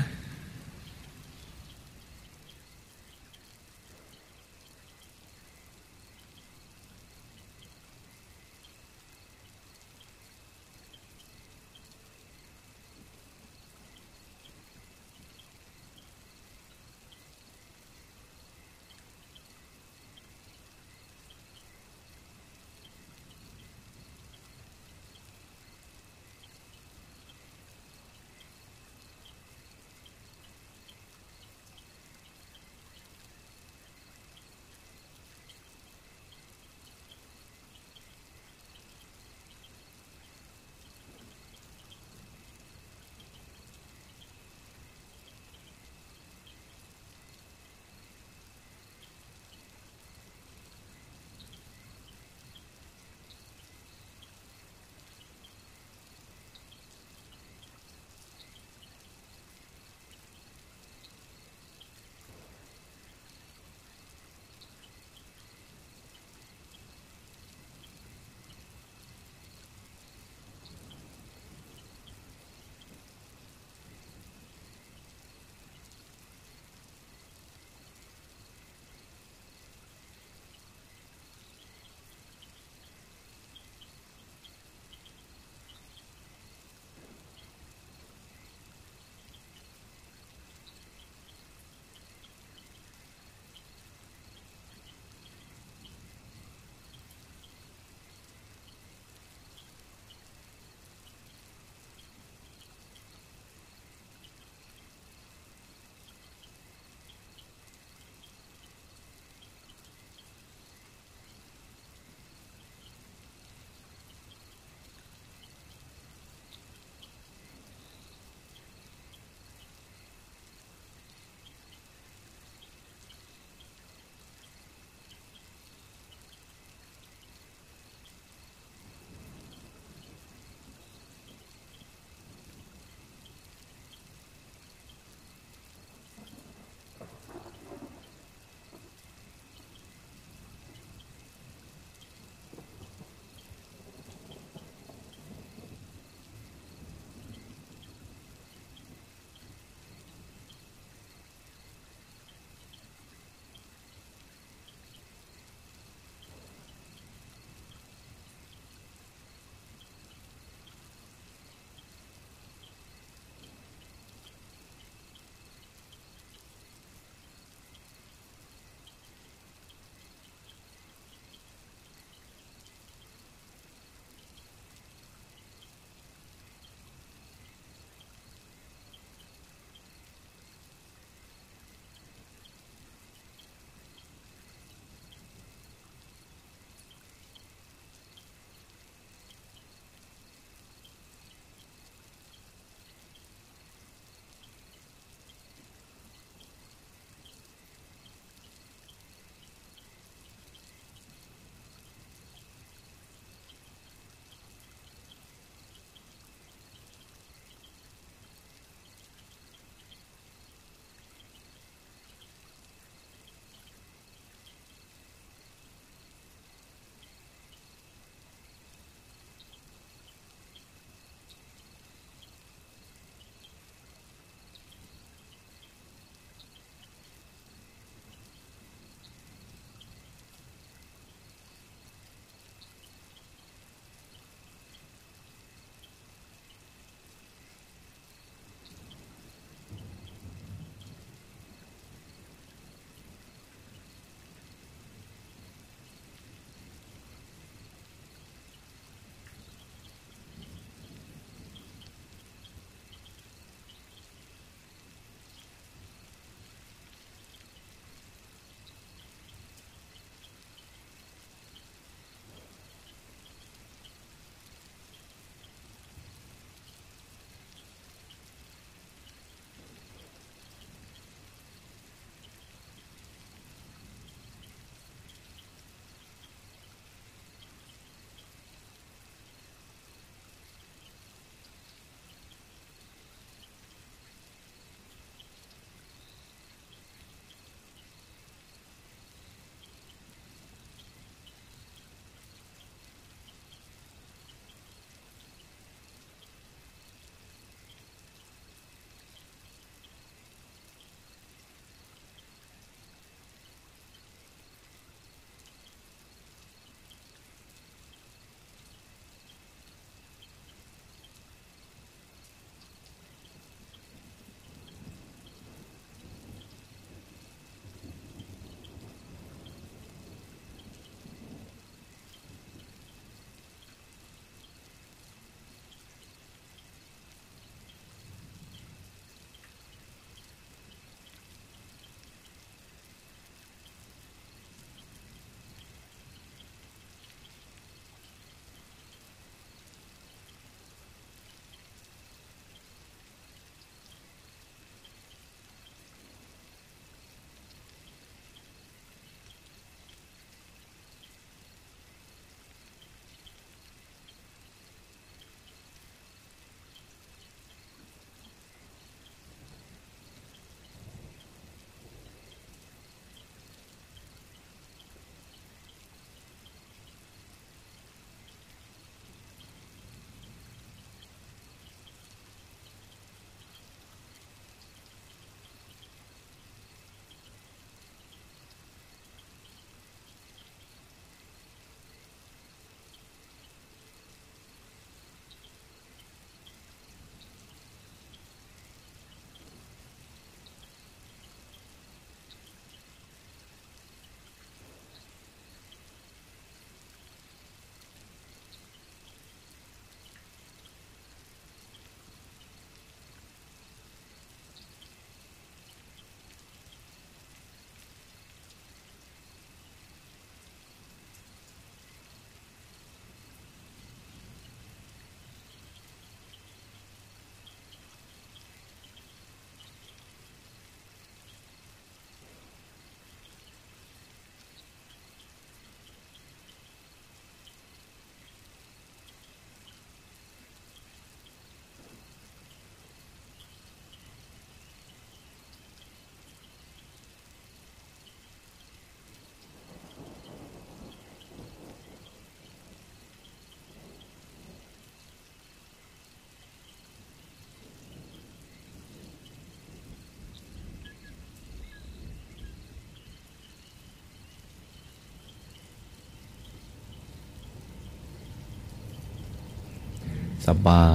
สบา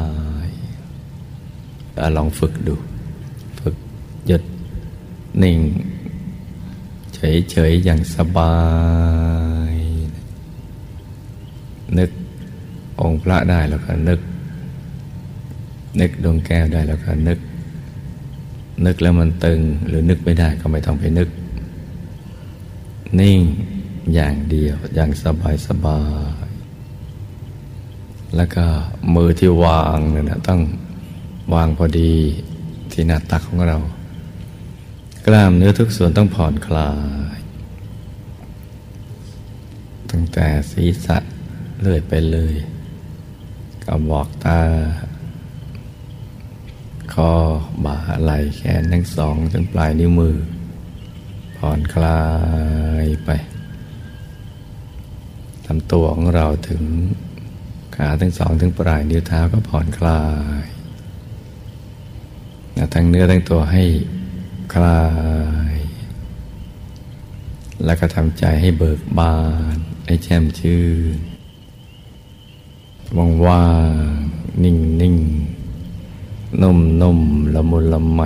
ยลองฝึกดู ฝึกหยุดนิ่ง เฉยๆอย่างสบาย นึกองค์พระได้แล้วก็นึก นึกดวงแก้วได้แล้วก็นึก นึกแล้วมันตึงหรือนึกไม่ได้ก็ไม่ต้องไปนึก นิ่งอย่างเดียวอย่างสบายสบาย แล้วก็มือที่วางเนี่ยนะต้องวางพอดีที่หน้าตักของเรา กล้ามเนื้อทุกส่วนต้องผ่อนคลาย ตั้งแต่ศีรษะเลื่อยไปเลยกระบอกตา คอบ่าไหล่แขนทั้งสองจนปลายนิ้วมือ ผ่อนคลายไปลำตัวของเราถึง ขาทั้งสองถึงปลายนิ้วเท้าก็ผ่อนคลายทั้งเนื้อทั้งตัวให้คลาย แล้วก็ทำใจให้เบิกบาน ให้แช่มชื่นว่างว่างนิ่งนิ่งนุ่มนุ่มละมุนละไม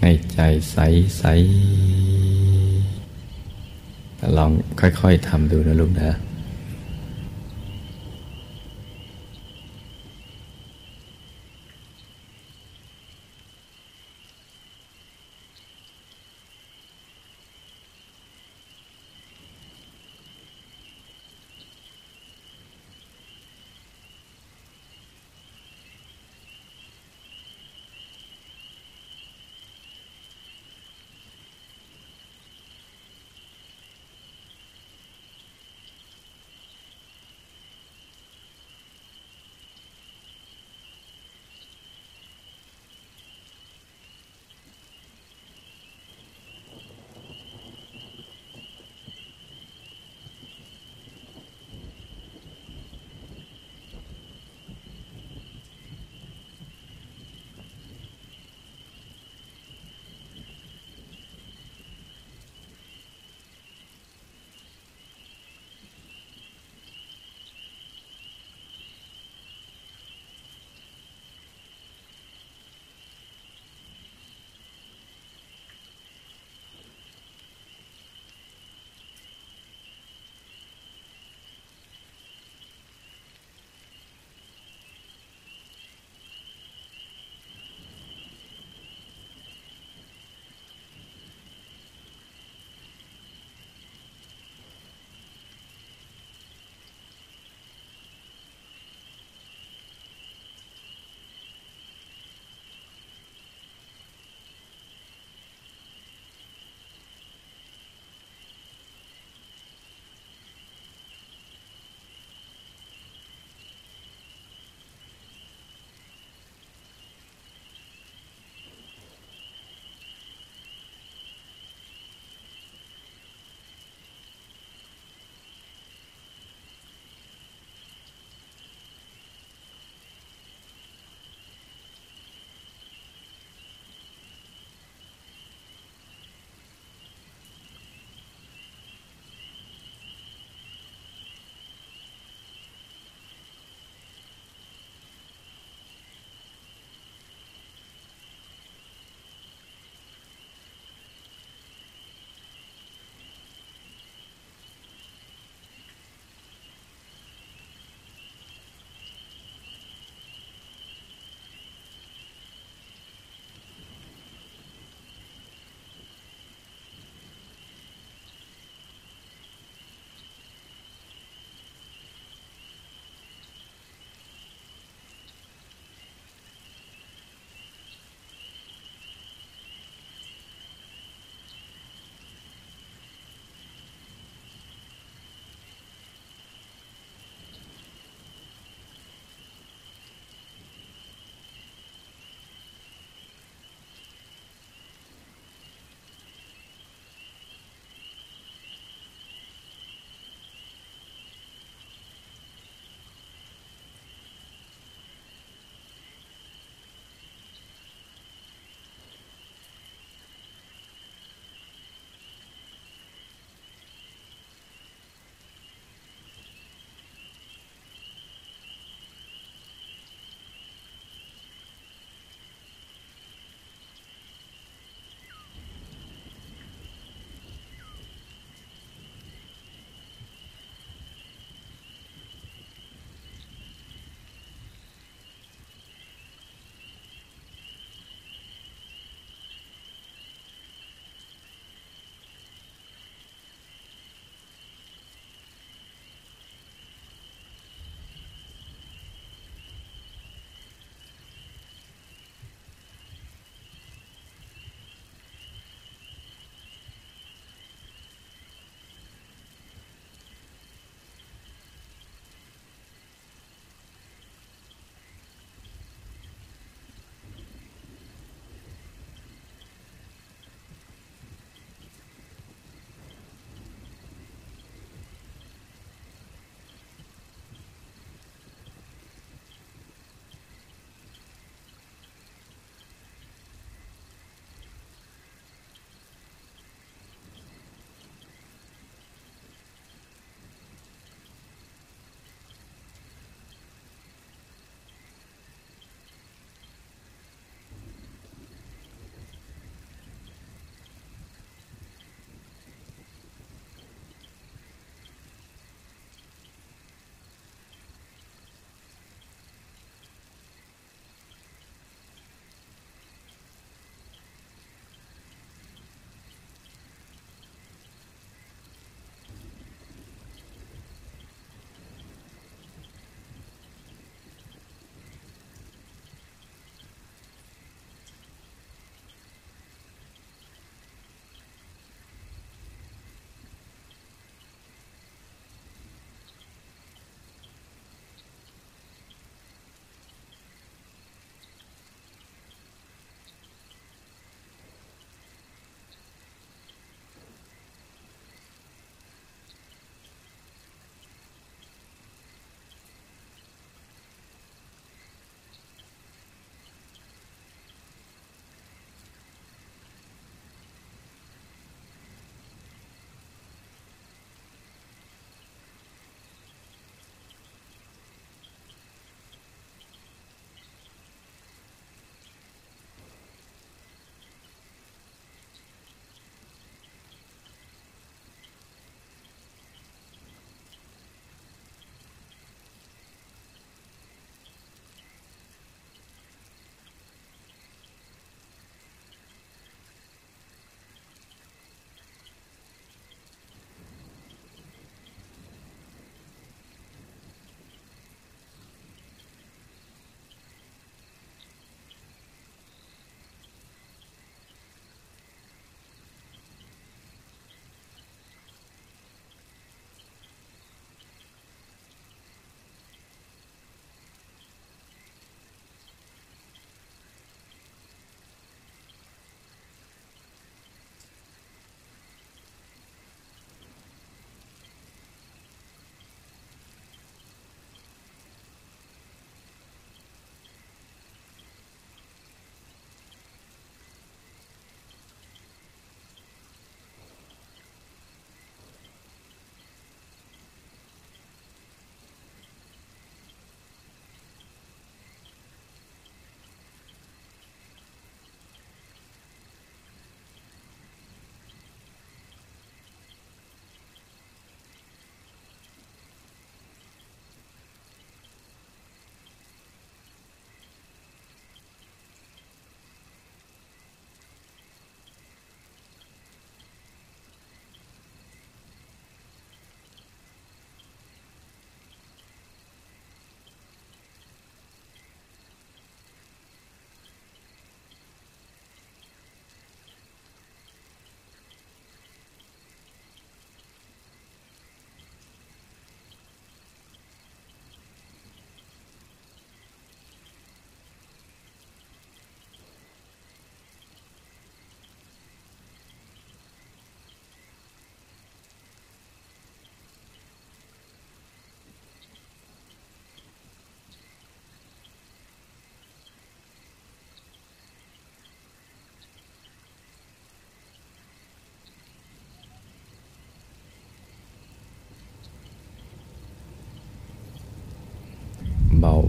ให้ใจใสใสลองค่อยๆทำดูนะลูกนะ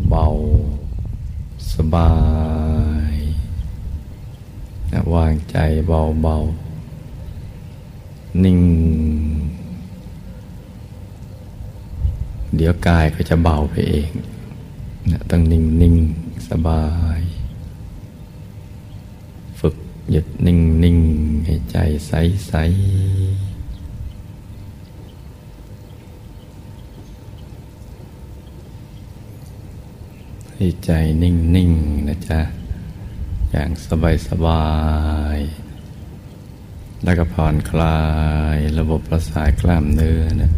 เบาๆสบาย วางใจเบาๆ นิ่ง เดี๋ยวกายก็จะเบาไปเองนะต้องนิ่งนิ่งสบาย ฝึกหยุดนิ่งนิ่งให้ใจใสใส ให้ใจนิ่งนิ่งนะจ๊ะ อย่างสบายสบาย แล้วก็ผ่อนคลายระบบประสาทกล้ามเนื้อนะ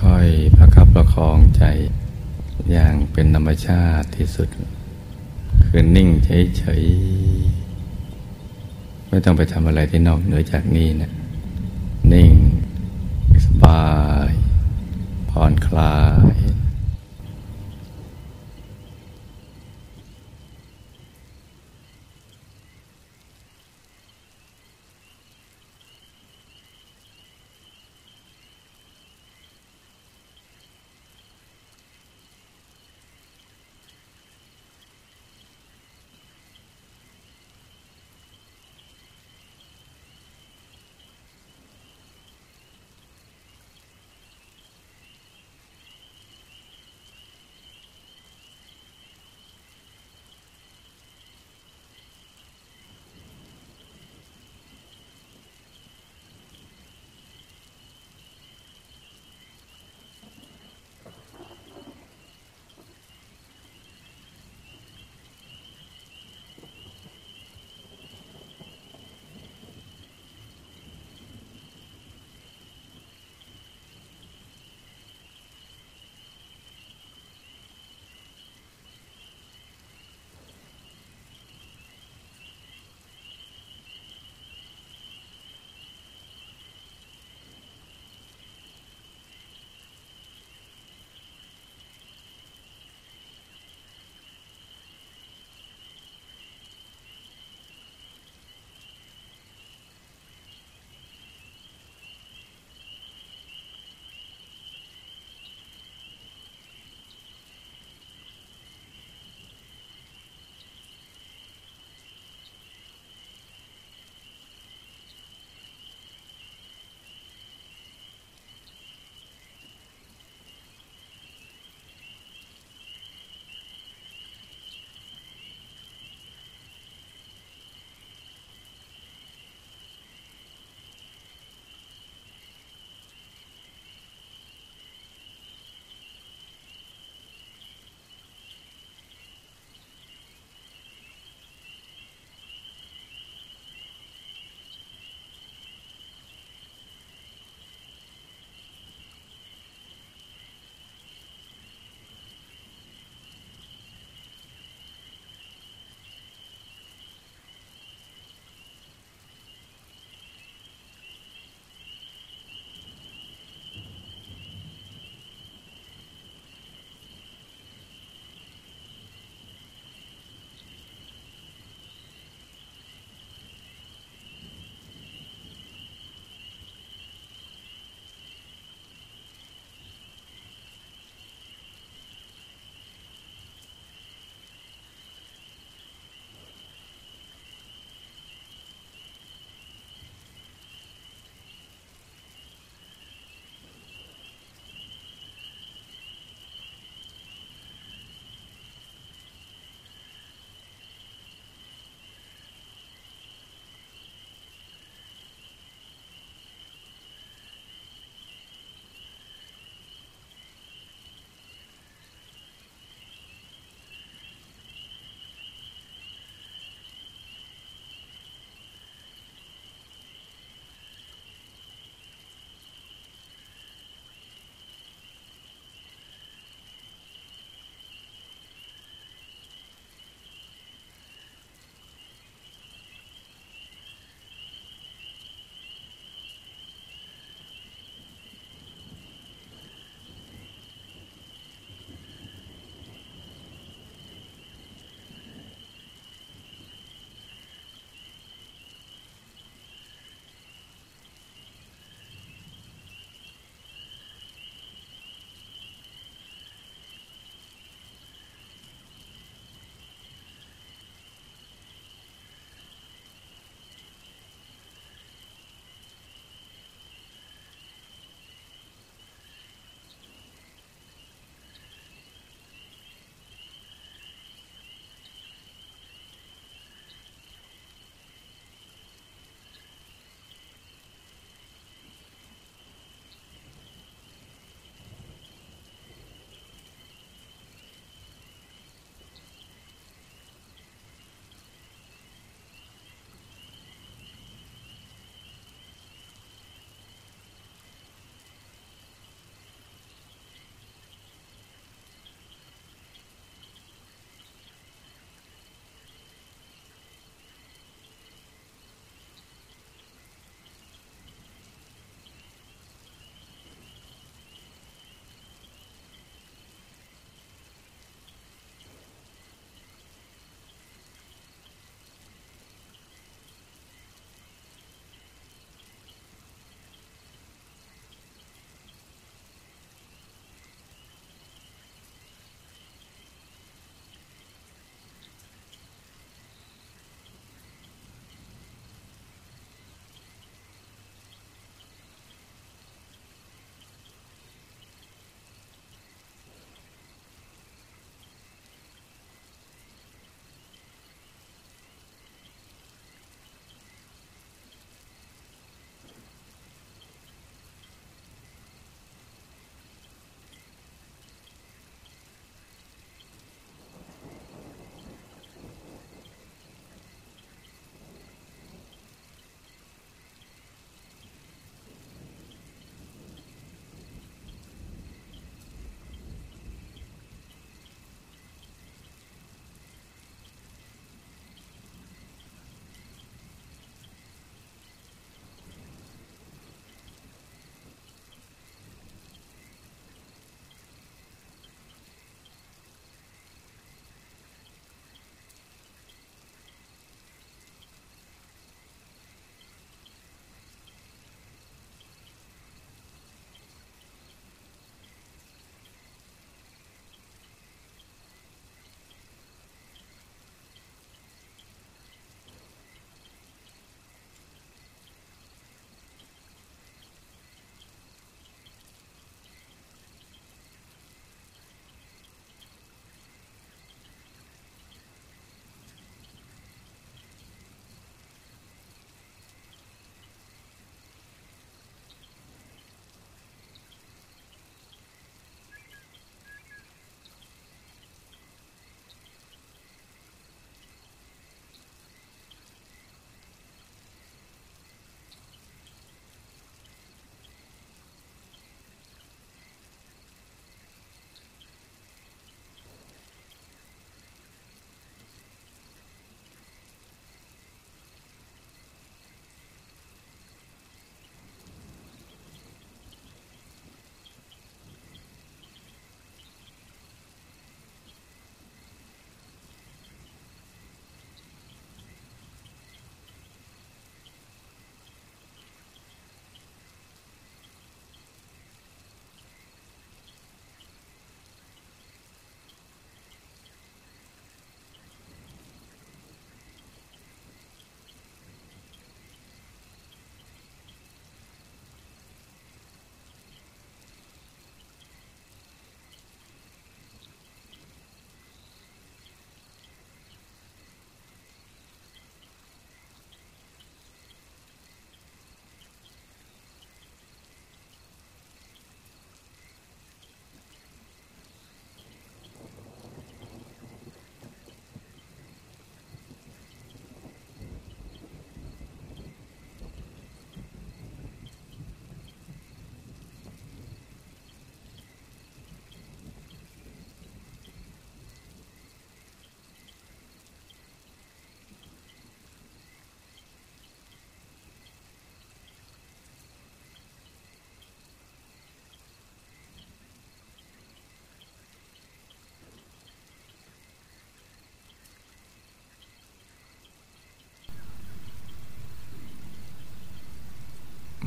ค่อยๆประคับประคองใจอย่างเป็นธรรมชาติที่สุด คือนิ่งเฉยๆ ไม่ต้องไปทำอะไรที่นอกเหนือจากนี้นะ นิ่งสบาย คลา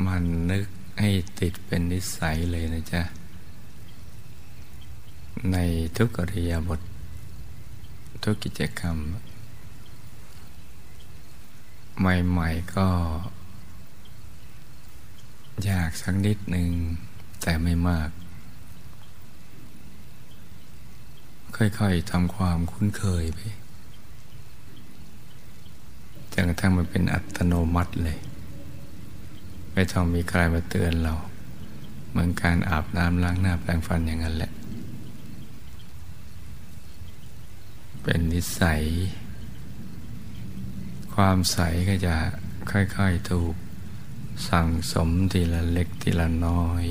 มันนึกให้ติดเป็นนิสัยเลยนะจ๊ะ ในทุกอริยบท ทุกกิจกรรม ใหม่ๆก็ ยากสักนิดหนึ่งแต่ไม่มาก ค่อยๆทำความคุ้นเคยไปจนกระทั่งมันเป็นอัตโนมัติเลย ไม่ต้องมีใครมาเตือนเรา เหมือนการอาบน้ำล้างหน้าแปรงฟันอย่างนั้นแหละ เป็นนิสัย ความใสก็จะค่อยๆถูกสั่งสมทีละเล็กทีละน้อย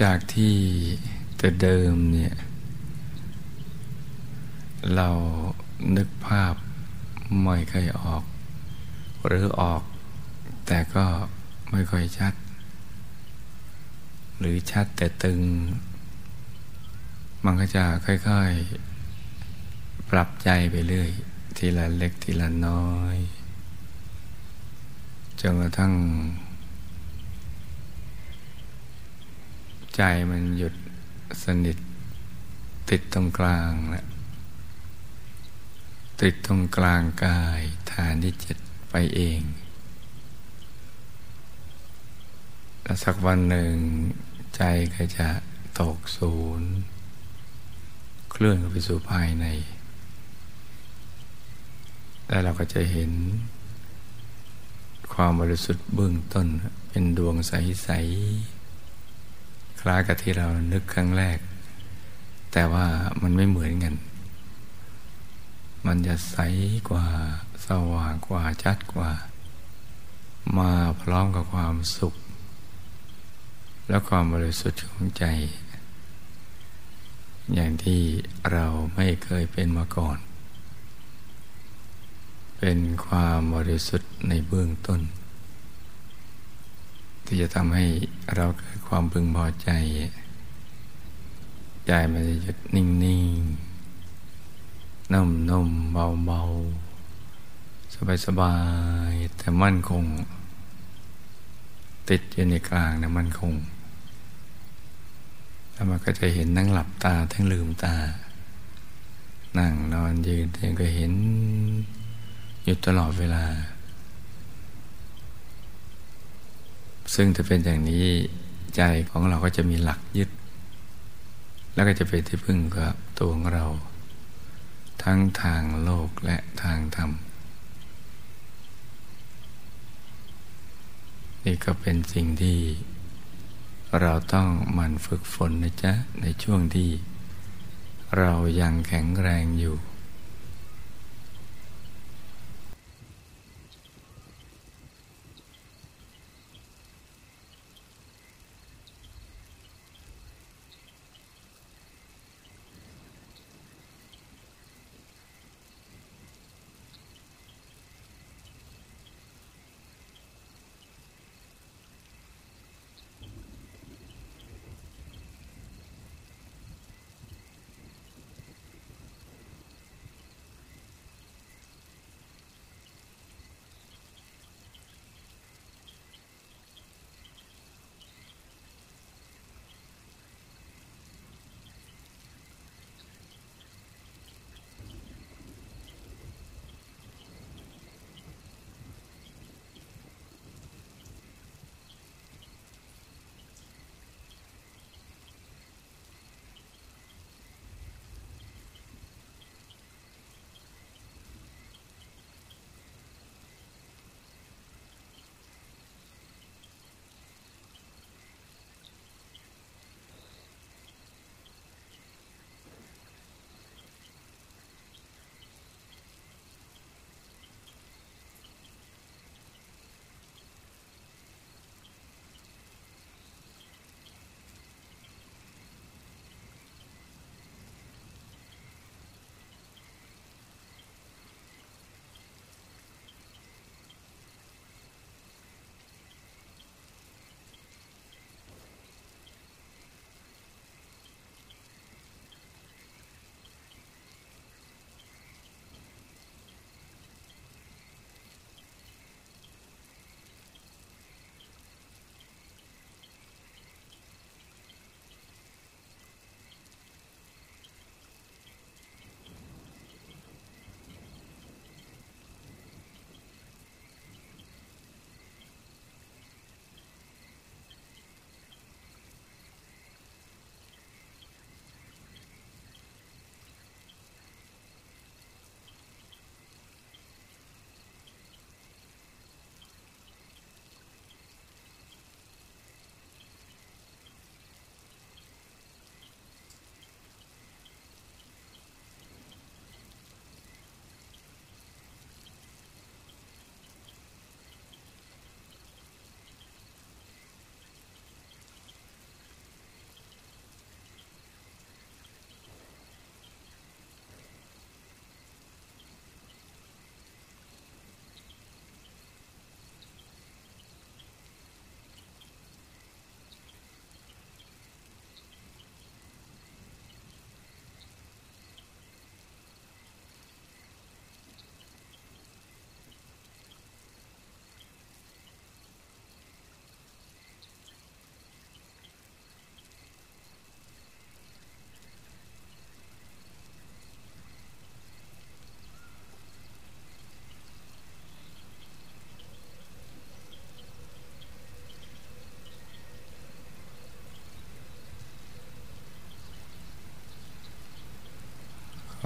จากที่แต่เดิมเนี่ย เรานึกภาพไม่เคยออก หรือออก แต่ก็ไม่ค่อยชัด หรือชัดแต่ตึง มันก็จะค่อยๆ ปรับใจไปเรื่อย ทีละเล็กทีละน้อยจนกระทั่ง ใจมันหยุดสนิท ติดตรงกลางแหละติดตรงกลางกายฐานที่เจ็ดไปเอง แล้วสักวันหนึ่งใจก็จะตกศูนย์ เคลื่อนไปสู่ภายใน แล้วเราก็จะเห็น ความบริสุทธิ์เบื้องต้นเป็นดวงใส ๆ คล้ายกับที่เรานึกครั้งแรก แต่ว่ามันไม่เหมือนกัน มันจะใสกว่าสว่างกว่าชัดกว่า มาพร้อมกับความสุข และความบริสุทธิ์ของใจ อย่างที่เราไม่เคยเป็นมาก่อน เป็นความบริสุทธิ์ในเบื้องต้น ที่จะทำให้เราเกิดความพึงพอใจ ใจมันจะหยุดนิ่งๆนุ่มๆเบาๆสบายๆแต่มั่นคง ติดอยู่ในกลางนะมั่นคง แล้วมันก็จะเห็นทั้งหลับตาทั้งลืมตา นั่งนอนยืนเองก็เห็นอยู่ตลอดเวลา ซึ่งถ้าเป็นอย่างนี้ใจของเราก็จะมีหลักยึด แล้วก็จะเป็นที่พึ่งกับตัวของเรา ทั้งทางโลกและทางธรรม นี่ก็เป็นสิ่งที่ เราต้องหมั่นฝึกฝนนะจ๊ะ ในช่วงที่ เรายังแข็งแรงอยู่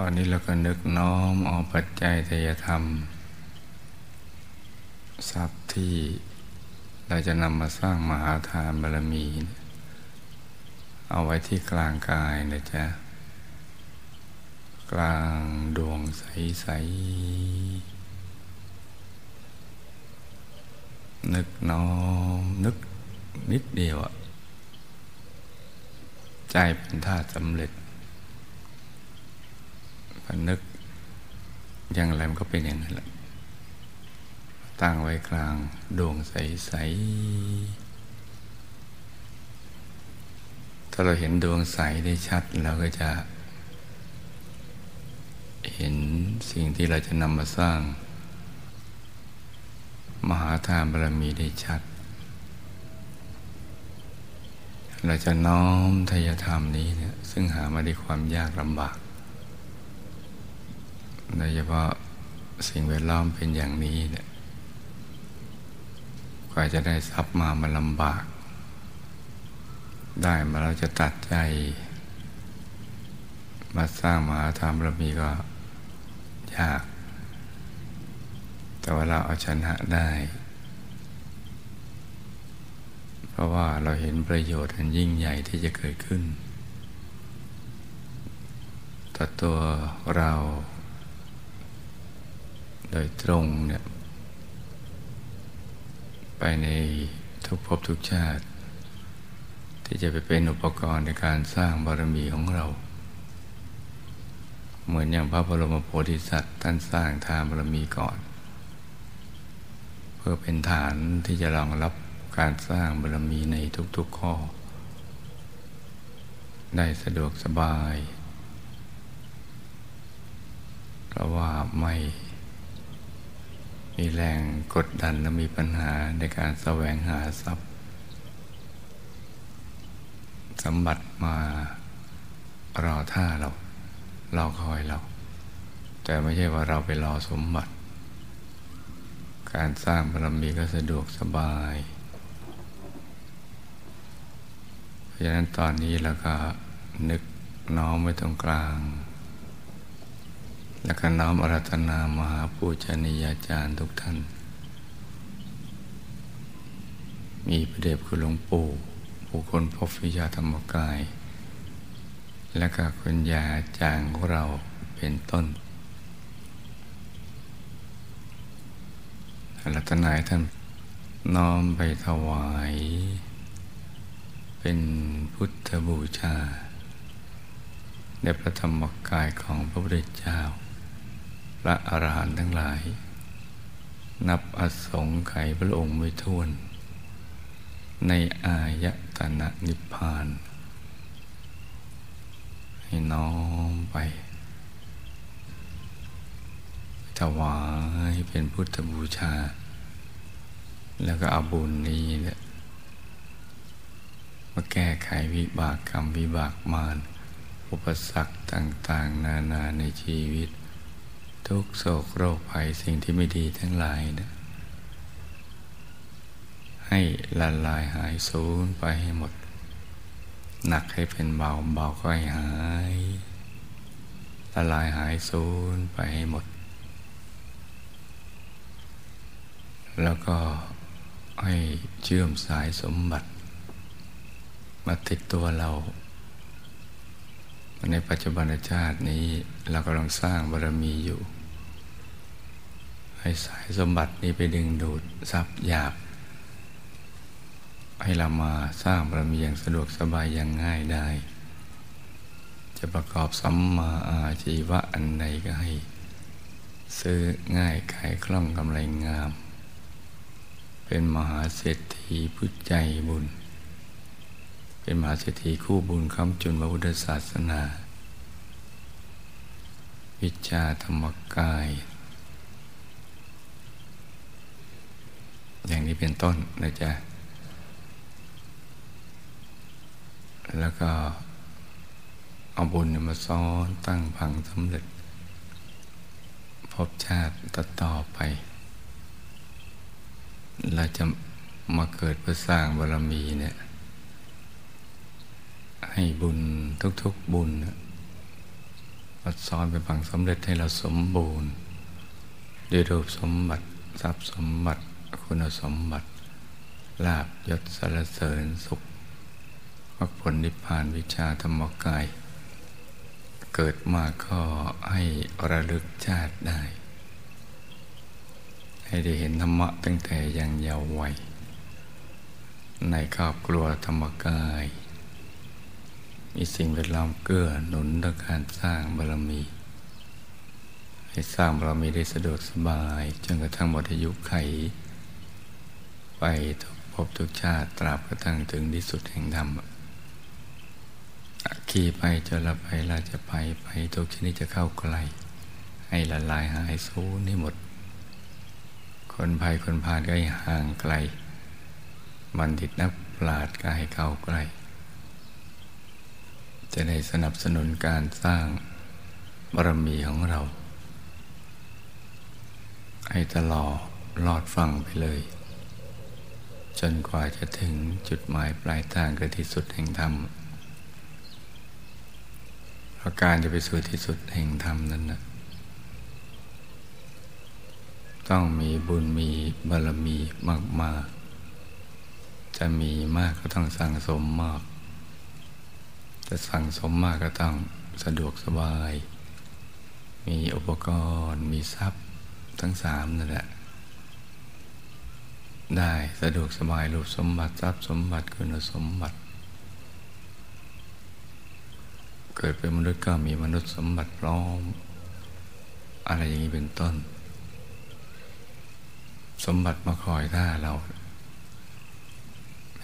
ตอนนี้เราก็นึกน้อมเอาปัจจัยทยธรรม ทรัพย์ที่เราจะนำมาสร้างมหาทานบารมี เอาไว้ที่กลางกายนะจ๊ะ กลางดวงใส ๆ นึกน้อมนึกนิดเดียวอะใจเป็นธาตุสำเร็จพนึก อย่างไรมันก็เป็นอย่างนั้นแหละตั้งไว้กลางดวงใส ๆ ถ้าเราเห็นดวงใสได้ชัดเราก็จะ เห็นสิ่งที่เราจะนำมาสร้าง มหาทานบารมีได้ชัด เราจะน้อมทยธรรมนี้เนี่ยซึ่งหามาด้วยความยากลำบาก โดยเฉพาะสิ่งแวดล้อมเป็นอย่างนี้เนี่ยกว่าจะได้ทรัพย์มามันลำบาก ได้มาเราจะตัดใจ มาสร้างมหาธรรมเรามีก็ยาก แต่ว่าเราเอาชนะได้ เพราะว่าเราเห็นประโยชน์อันยิ่งใหญ่ที่จะเกิดขึ้นต่อตัวเรา โดยตรงเนี่ยไปในทุกภพทุกชาติ ที่จะไปเป็นอุปกรณ์ในการสร้างบารมีของเรา เหมือนอย่างพระบรมโพธิสัตว์ท่านสร้างทานบารมีก่อน เพื่อเป็นฐานที่จะรองรับการสร้างบารมีในทุกๆข้อ ได้สะดวกสบาย เพราะว่าไม่ มีแรงกดดันและมีปัญหาในการแสวงหาทรัพย์ สมบัติมารอท่าเรารอคอยเรา แต่ไม่ใช่ว่าเราไปรอสมบัติ การสร้างบารมีก็สะดวกสบาย เพราะฉะนั้นตอนนี้เราก็นึกน้อมไว้ตรงกลาง และก็น้อมอารัธนามหาปูชนียาจารย์ทุกท่าน มีพระเดชคุณหลวงปู่ผู้คนพบวิชาธรรมกาย และก็คุณยาจางของเราเป็นต้นรัตนายท่านน้อมไปถวาย เป็นพุทธบูชาในพระธรรมกายของพระพุทธเจ้า ระอรหันต์ทั้งหลาย นับอสงไขยพระองค์ไม่ท้วน ในอายตนะนิพพาน ให้น้อมไปถวายเป็นพุทธบูชา แล้วก็เอาบุญนี้เนี่ยมาแก้ไขวิบากกรรมวิบากมารอุปสรรคต่าง ๆ นานาในชีวิต ทุกโศกโรคภัยสิ่งที่ไม่ดีทั้งหลายนะให้ละลายหายสูญไปให้หมด หนักให้เป็นเบาเบาก็ให้หาย ละลายหายสูญไปให้หมด แล้วก็ให้เชื่อมสายสมบัติ มาติดตัวเรา ในปัจจุบันชาตินี้เรากำลังสร้างบารมีอยู่ ให้สายสมบัตินี้ไปดึงดูดทรัพย์หยาบ ให้เรามาสร้างบารมีอย่างสะดวกสบายอย่างง่ายได้ จะประกอบสัมมาอาชีวะอันใดก็ให้ ซื้อง่ายขายคล่องกำไรงาม เป็นมหาเศรษฐีผู้ใจบุญ เป็นมหาเศรษฐีคู่บุญคำจุนพระพุทธศาสนา วิชาธรรมกาย อย่างนี้เป็นต้นนะจ๊ะ แล้วก็เอาบุญมาซ้อนตั้งพังสำเร็จ พบชาติต่อต่อไป เราจะมาเกิดเพื่อสร้างบารมีเนี่ย ให้บุญทุกๆบุญมวัดซ้อนเป็นฝังสำเร็จให้เราสมบูรณ์ด้วยรูปสมบัติทรัพย์สมบัติ คุณสมบัติลาบยศสารเสริญสุขมรรคผลนิพพานวิชาธรรมกาย เกิดมาก็ให้ระลึกชาติได้ ให้ได้เห็นธรรมะตั้งแต่ยังเยาว์วัย ในครอบครัวธรรมกาย มีสิ่งแวดล้อมเกื้อหนุนต่อการสร้างบารมี ให้สร้างบารมีได้สะดวกสบาย จนกระทั่งหมดอายุไข ทุกภพทุกชาติตราบกระทั่งถึงที่สุดแห่งธรรมขี่ไปจะละไปเราจะไปไปทุกชนิดจะเข้าใกล ให้ละลายหายสูญให้หมด คนภัยคนพาลก็ให้ห่างไกลบัณฑิตนักปราชญ์ก็ให้เข้าใกล้ จะได้สนับสนุนการสร้างบารมีของเรา ให้ตลอดลอดฟังไปเลย จนกว่าจะถึงจุดหมายปลายทางคือที่สุดแห่งธรรมเพราะการจะไปสู่ที่สุดแห่งธรรมนั้นนะต้องมีบุญมีบารมีมากจะมีมากก็ต้องสั่งสมมาก จะสั่งสมมากก็ต้องสะดวกสบาย มีอุปกรณ์ มีทรัพย์ทั้งสามนั่นแหละ ได้สะดวกสบายรูปสมบัติทรัพย์สมบัติคุณสมบัติ เกิดเป็นมนุษย์ก็มีมนุษย์สมบัติพร้อม อะไรอย่างนี้เป็นต้น สมบัติมาคอยท่าเรา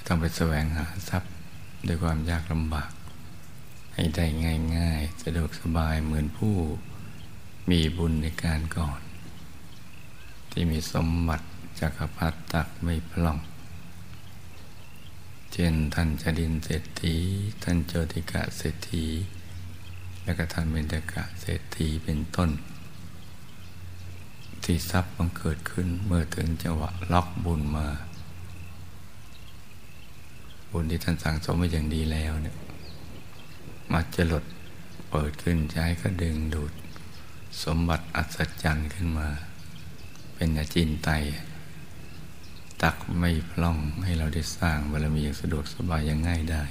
ต้องไปแสวงหาทรัพย์ด้วยความยากลำบาก ให้ได้ง่าย ๆ สะดวกสบายเหมือนผู้มีบุญในการก่อน ที่มีสมบัติ จักรพรรดิตักไม่พล่อง เช่นท่านจดินเศรษฐี ท่านโจติกะเศรษฐี และก็ท่านเบญจกะเศรษฐีเป็นต้น ที่ทรัพย์บังเกิดขึ้นเมื่อถึงจังหวะล็อกบุญมา บุญที่ท่านสั่งสมไว้อย่างดีแล้วเนี่ยมักจะหลดเปิดขึ้นใช้ก็ดึงดูด สมบัติอัศจรรย์ขึ้นมา เป็นอาจินไต ตักไม่พล่องให้เราได้สร้างบารมีอย่างสะดวกสบายอย่างง่ายได้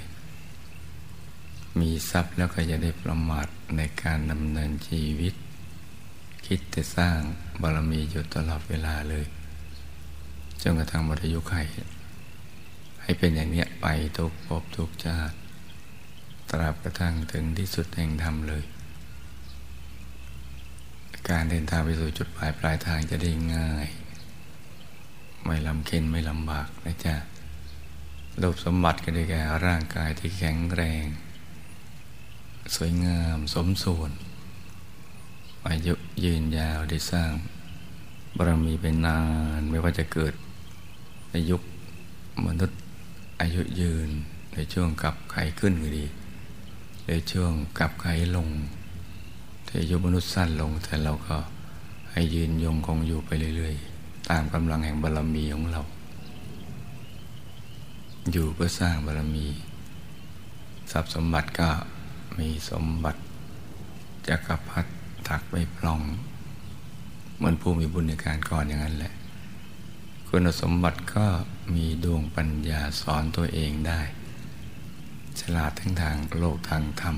มีทรัพย์แล้วก็จะได้ประมาทในการดำเนินชีวิต คิดจะสร้างบารมีอยู่ตลอดเวลาเลยจนกระทั่งหมดอายุไขให้เป็นอย่างนี้ไปทุกภพทุกชาติตราบกระทั่งถึงที่สุดแห่งธรรมเลย การเดินทางไปสู่จุดปลายปลายทางจะได้ง่าย ไม่ลำเค็นไม่ลำบากนะจ๊ะรูปสมบัติก็ได้แก่ร่างกายที่แข็งแรง สวยงามสมส่วน อายุยืนยาวได้สร้างบารมีเป็นนานไม่ว่าจะเกิดในยุคมนุษย์อายุยืนในช่วงกับไขขึ้นก็ดีในช่วงกับไขลงที่อายุมนุษย์สั้นลงแต่เราก็ให้ยืนยงคงอยู่ไปเรื่อยๆ ตามกำลังแห่งบารรมีของเรา อยู่เพื่อสร้างบารรมี ทรัพย์สมบัติก็มีสมบัติจักรพรรดิถักไม่พลอง เหมือนผู้มีบุญในการก่อนอย่างนั้นแหละ คุณสมบัติก็มีดวงปัญญาสอนตัวเองได้ ฉลาดทั้งทางโลกทางธรรม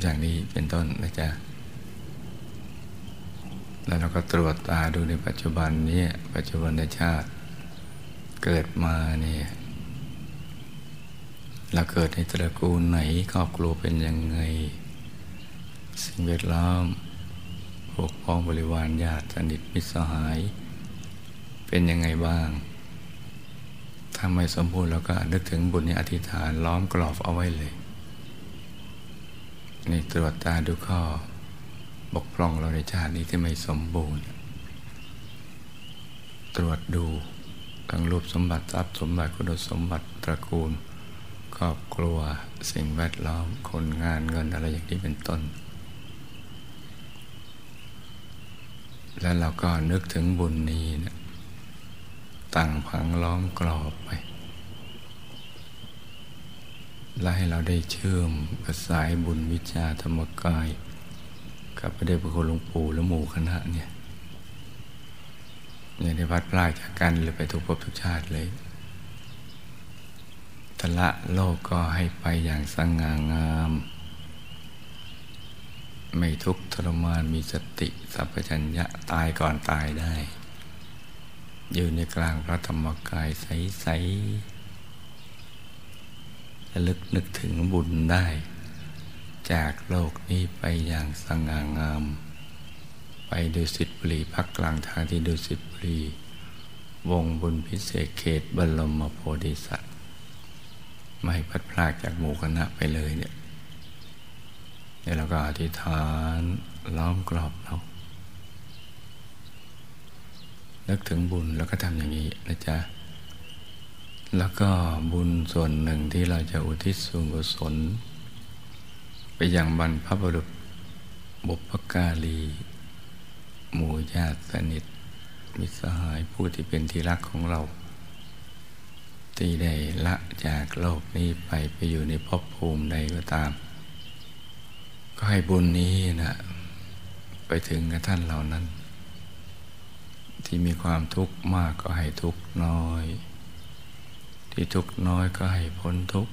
อย่างนี้เป็นต้นนะจ๊ะ แล้วเราก็ตรวจตาดูในปัจจุบันนี้ปัจจุบันชาติเกิดมาเนี่ยเราเกิดในตระกูลไหนครอบครัวเป็นยังไง สิ่งแวดล้อมพวกพ้องบริวารญาติสนิทมิตรสหาย เป็นยังไงบ้างถ้าไม่สมบูรณ์เราก็นึกถึงบุญในอธิษฐานล้อมกรอบเอาไว้เลย นี่ตรวจตาดูข้อ บกพร่องเราในชาตินี้ที่ไม่สมบูรณ์ ตรวจดูทั้งรูปสมบัติทรัพย์สมบัติคุณสมบัติตระกูล ครอบครัวสิ่งแวดล้อมคนงานเงินอะไรอย่างนี้เป็นต้น แล้วเราก็นึกถึงบุญนี้นะตั้งพังล้อมกรอบไปและให้เราได้เชื่อมกับสายบุญวิชาธรรมกาย กับพระเดชพระคุณหลวงปู่และหมู่คณะเนี่ยอย่าได้พัดพลาดจากกันเลยไปทุกภพทุกชาติเลยทละโลกก็ให้ไปอย่างสง่างาม ไม่ทุกทรมานมีสติสัพพัญญะตายก่อนตายได้ อยู่ในกลางพระธรรมกายใสๆระลึกนึกถึงบุญได้ จากโลกนี้ไปอย่างสง่างาม ไปดูสิทธิบุรีพักกลางทางที่ดูสิทธิบุรี วงบุญพิเศษเขตบรมโพธิสัตว์ ไม่พัดพลากจากหมู่คณะไปเลยเนี่ยแล้วเราก็อธิษฐานล้อมกรอบเรานึกถึงบุญแล้วก็ทำอย่างนี้นะจ๊ะ แล้วก็บุญส่วนหนึ่งที่เราจะอุทิศส่วนกุศล ไปยังบรรพบุรุษ บุพการีหมู่ญาติสนิท มิสหายผู้ที่เป็นที่รักของเรา ที่ได้ละจากโลกนี้ไปไปอยู่ในภพภูมิใดก็ตาม ก็ให้บุญนี้นะไปถึงกับท่านเหล่านั้น ที่มีความทุกข์มากก็ให้ทุกข์น้อย ที่ทุกข์น้อยก็ให้พ้นทุกข์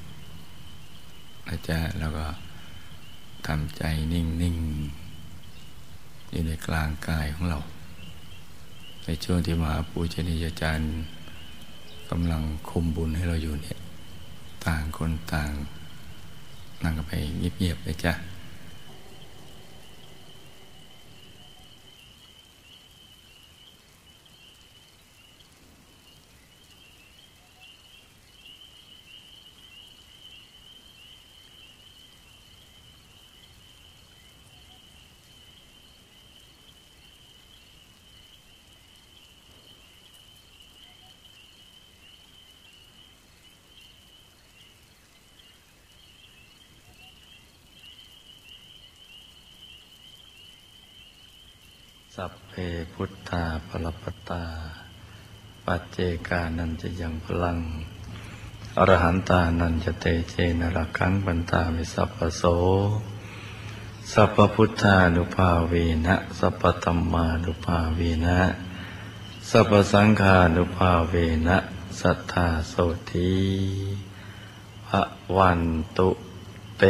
นะจ๊ะแล้วก็ทำใจนิ่งนิ่งอยู่ในกลางกายของเรา ในช่วงที่มหาปูชนียาจารย์กำลังคุมบุญให้เราอยู่เนี่ย ต่างคนต่างนั่งกันไปเงียบๆเลยจ้ะ สัพเพ พุทธาปรปตา ปัจเจกานันจะยังพลัง อรหันตานันจะเตเจนรักขังบันตาวิสัพพโส สัพพพุทธานุภาเวนะ สัพพธรรมานุภาเวนะ สัพพสังฆานุภาเวนะ สัทธาโสธีพระวันตุเต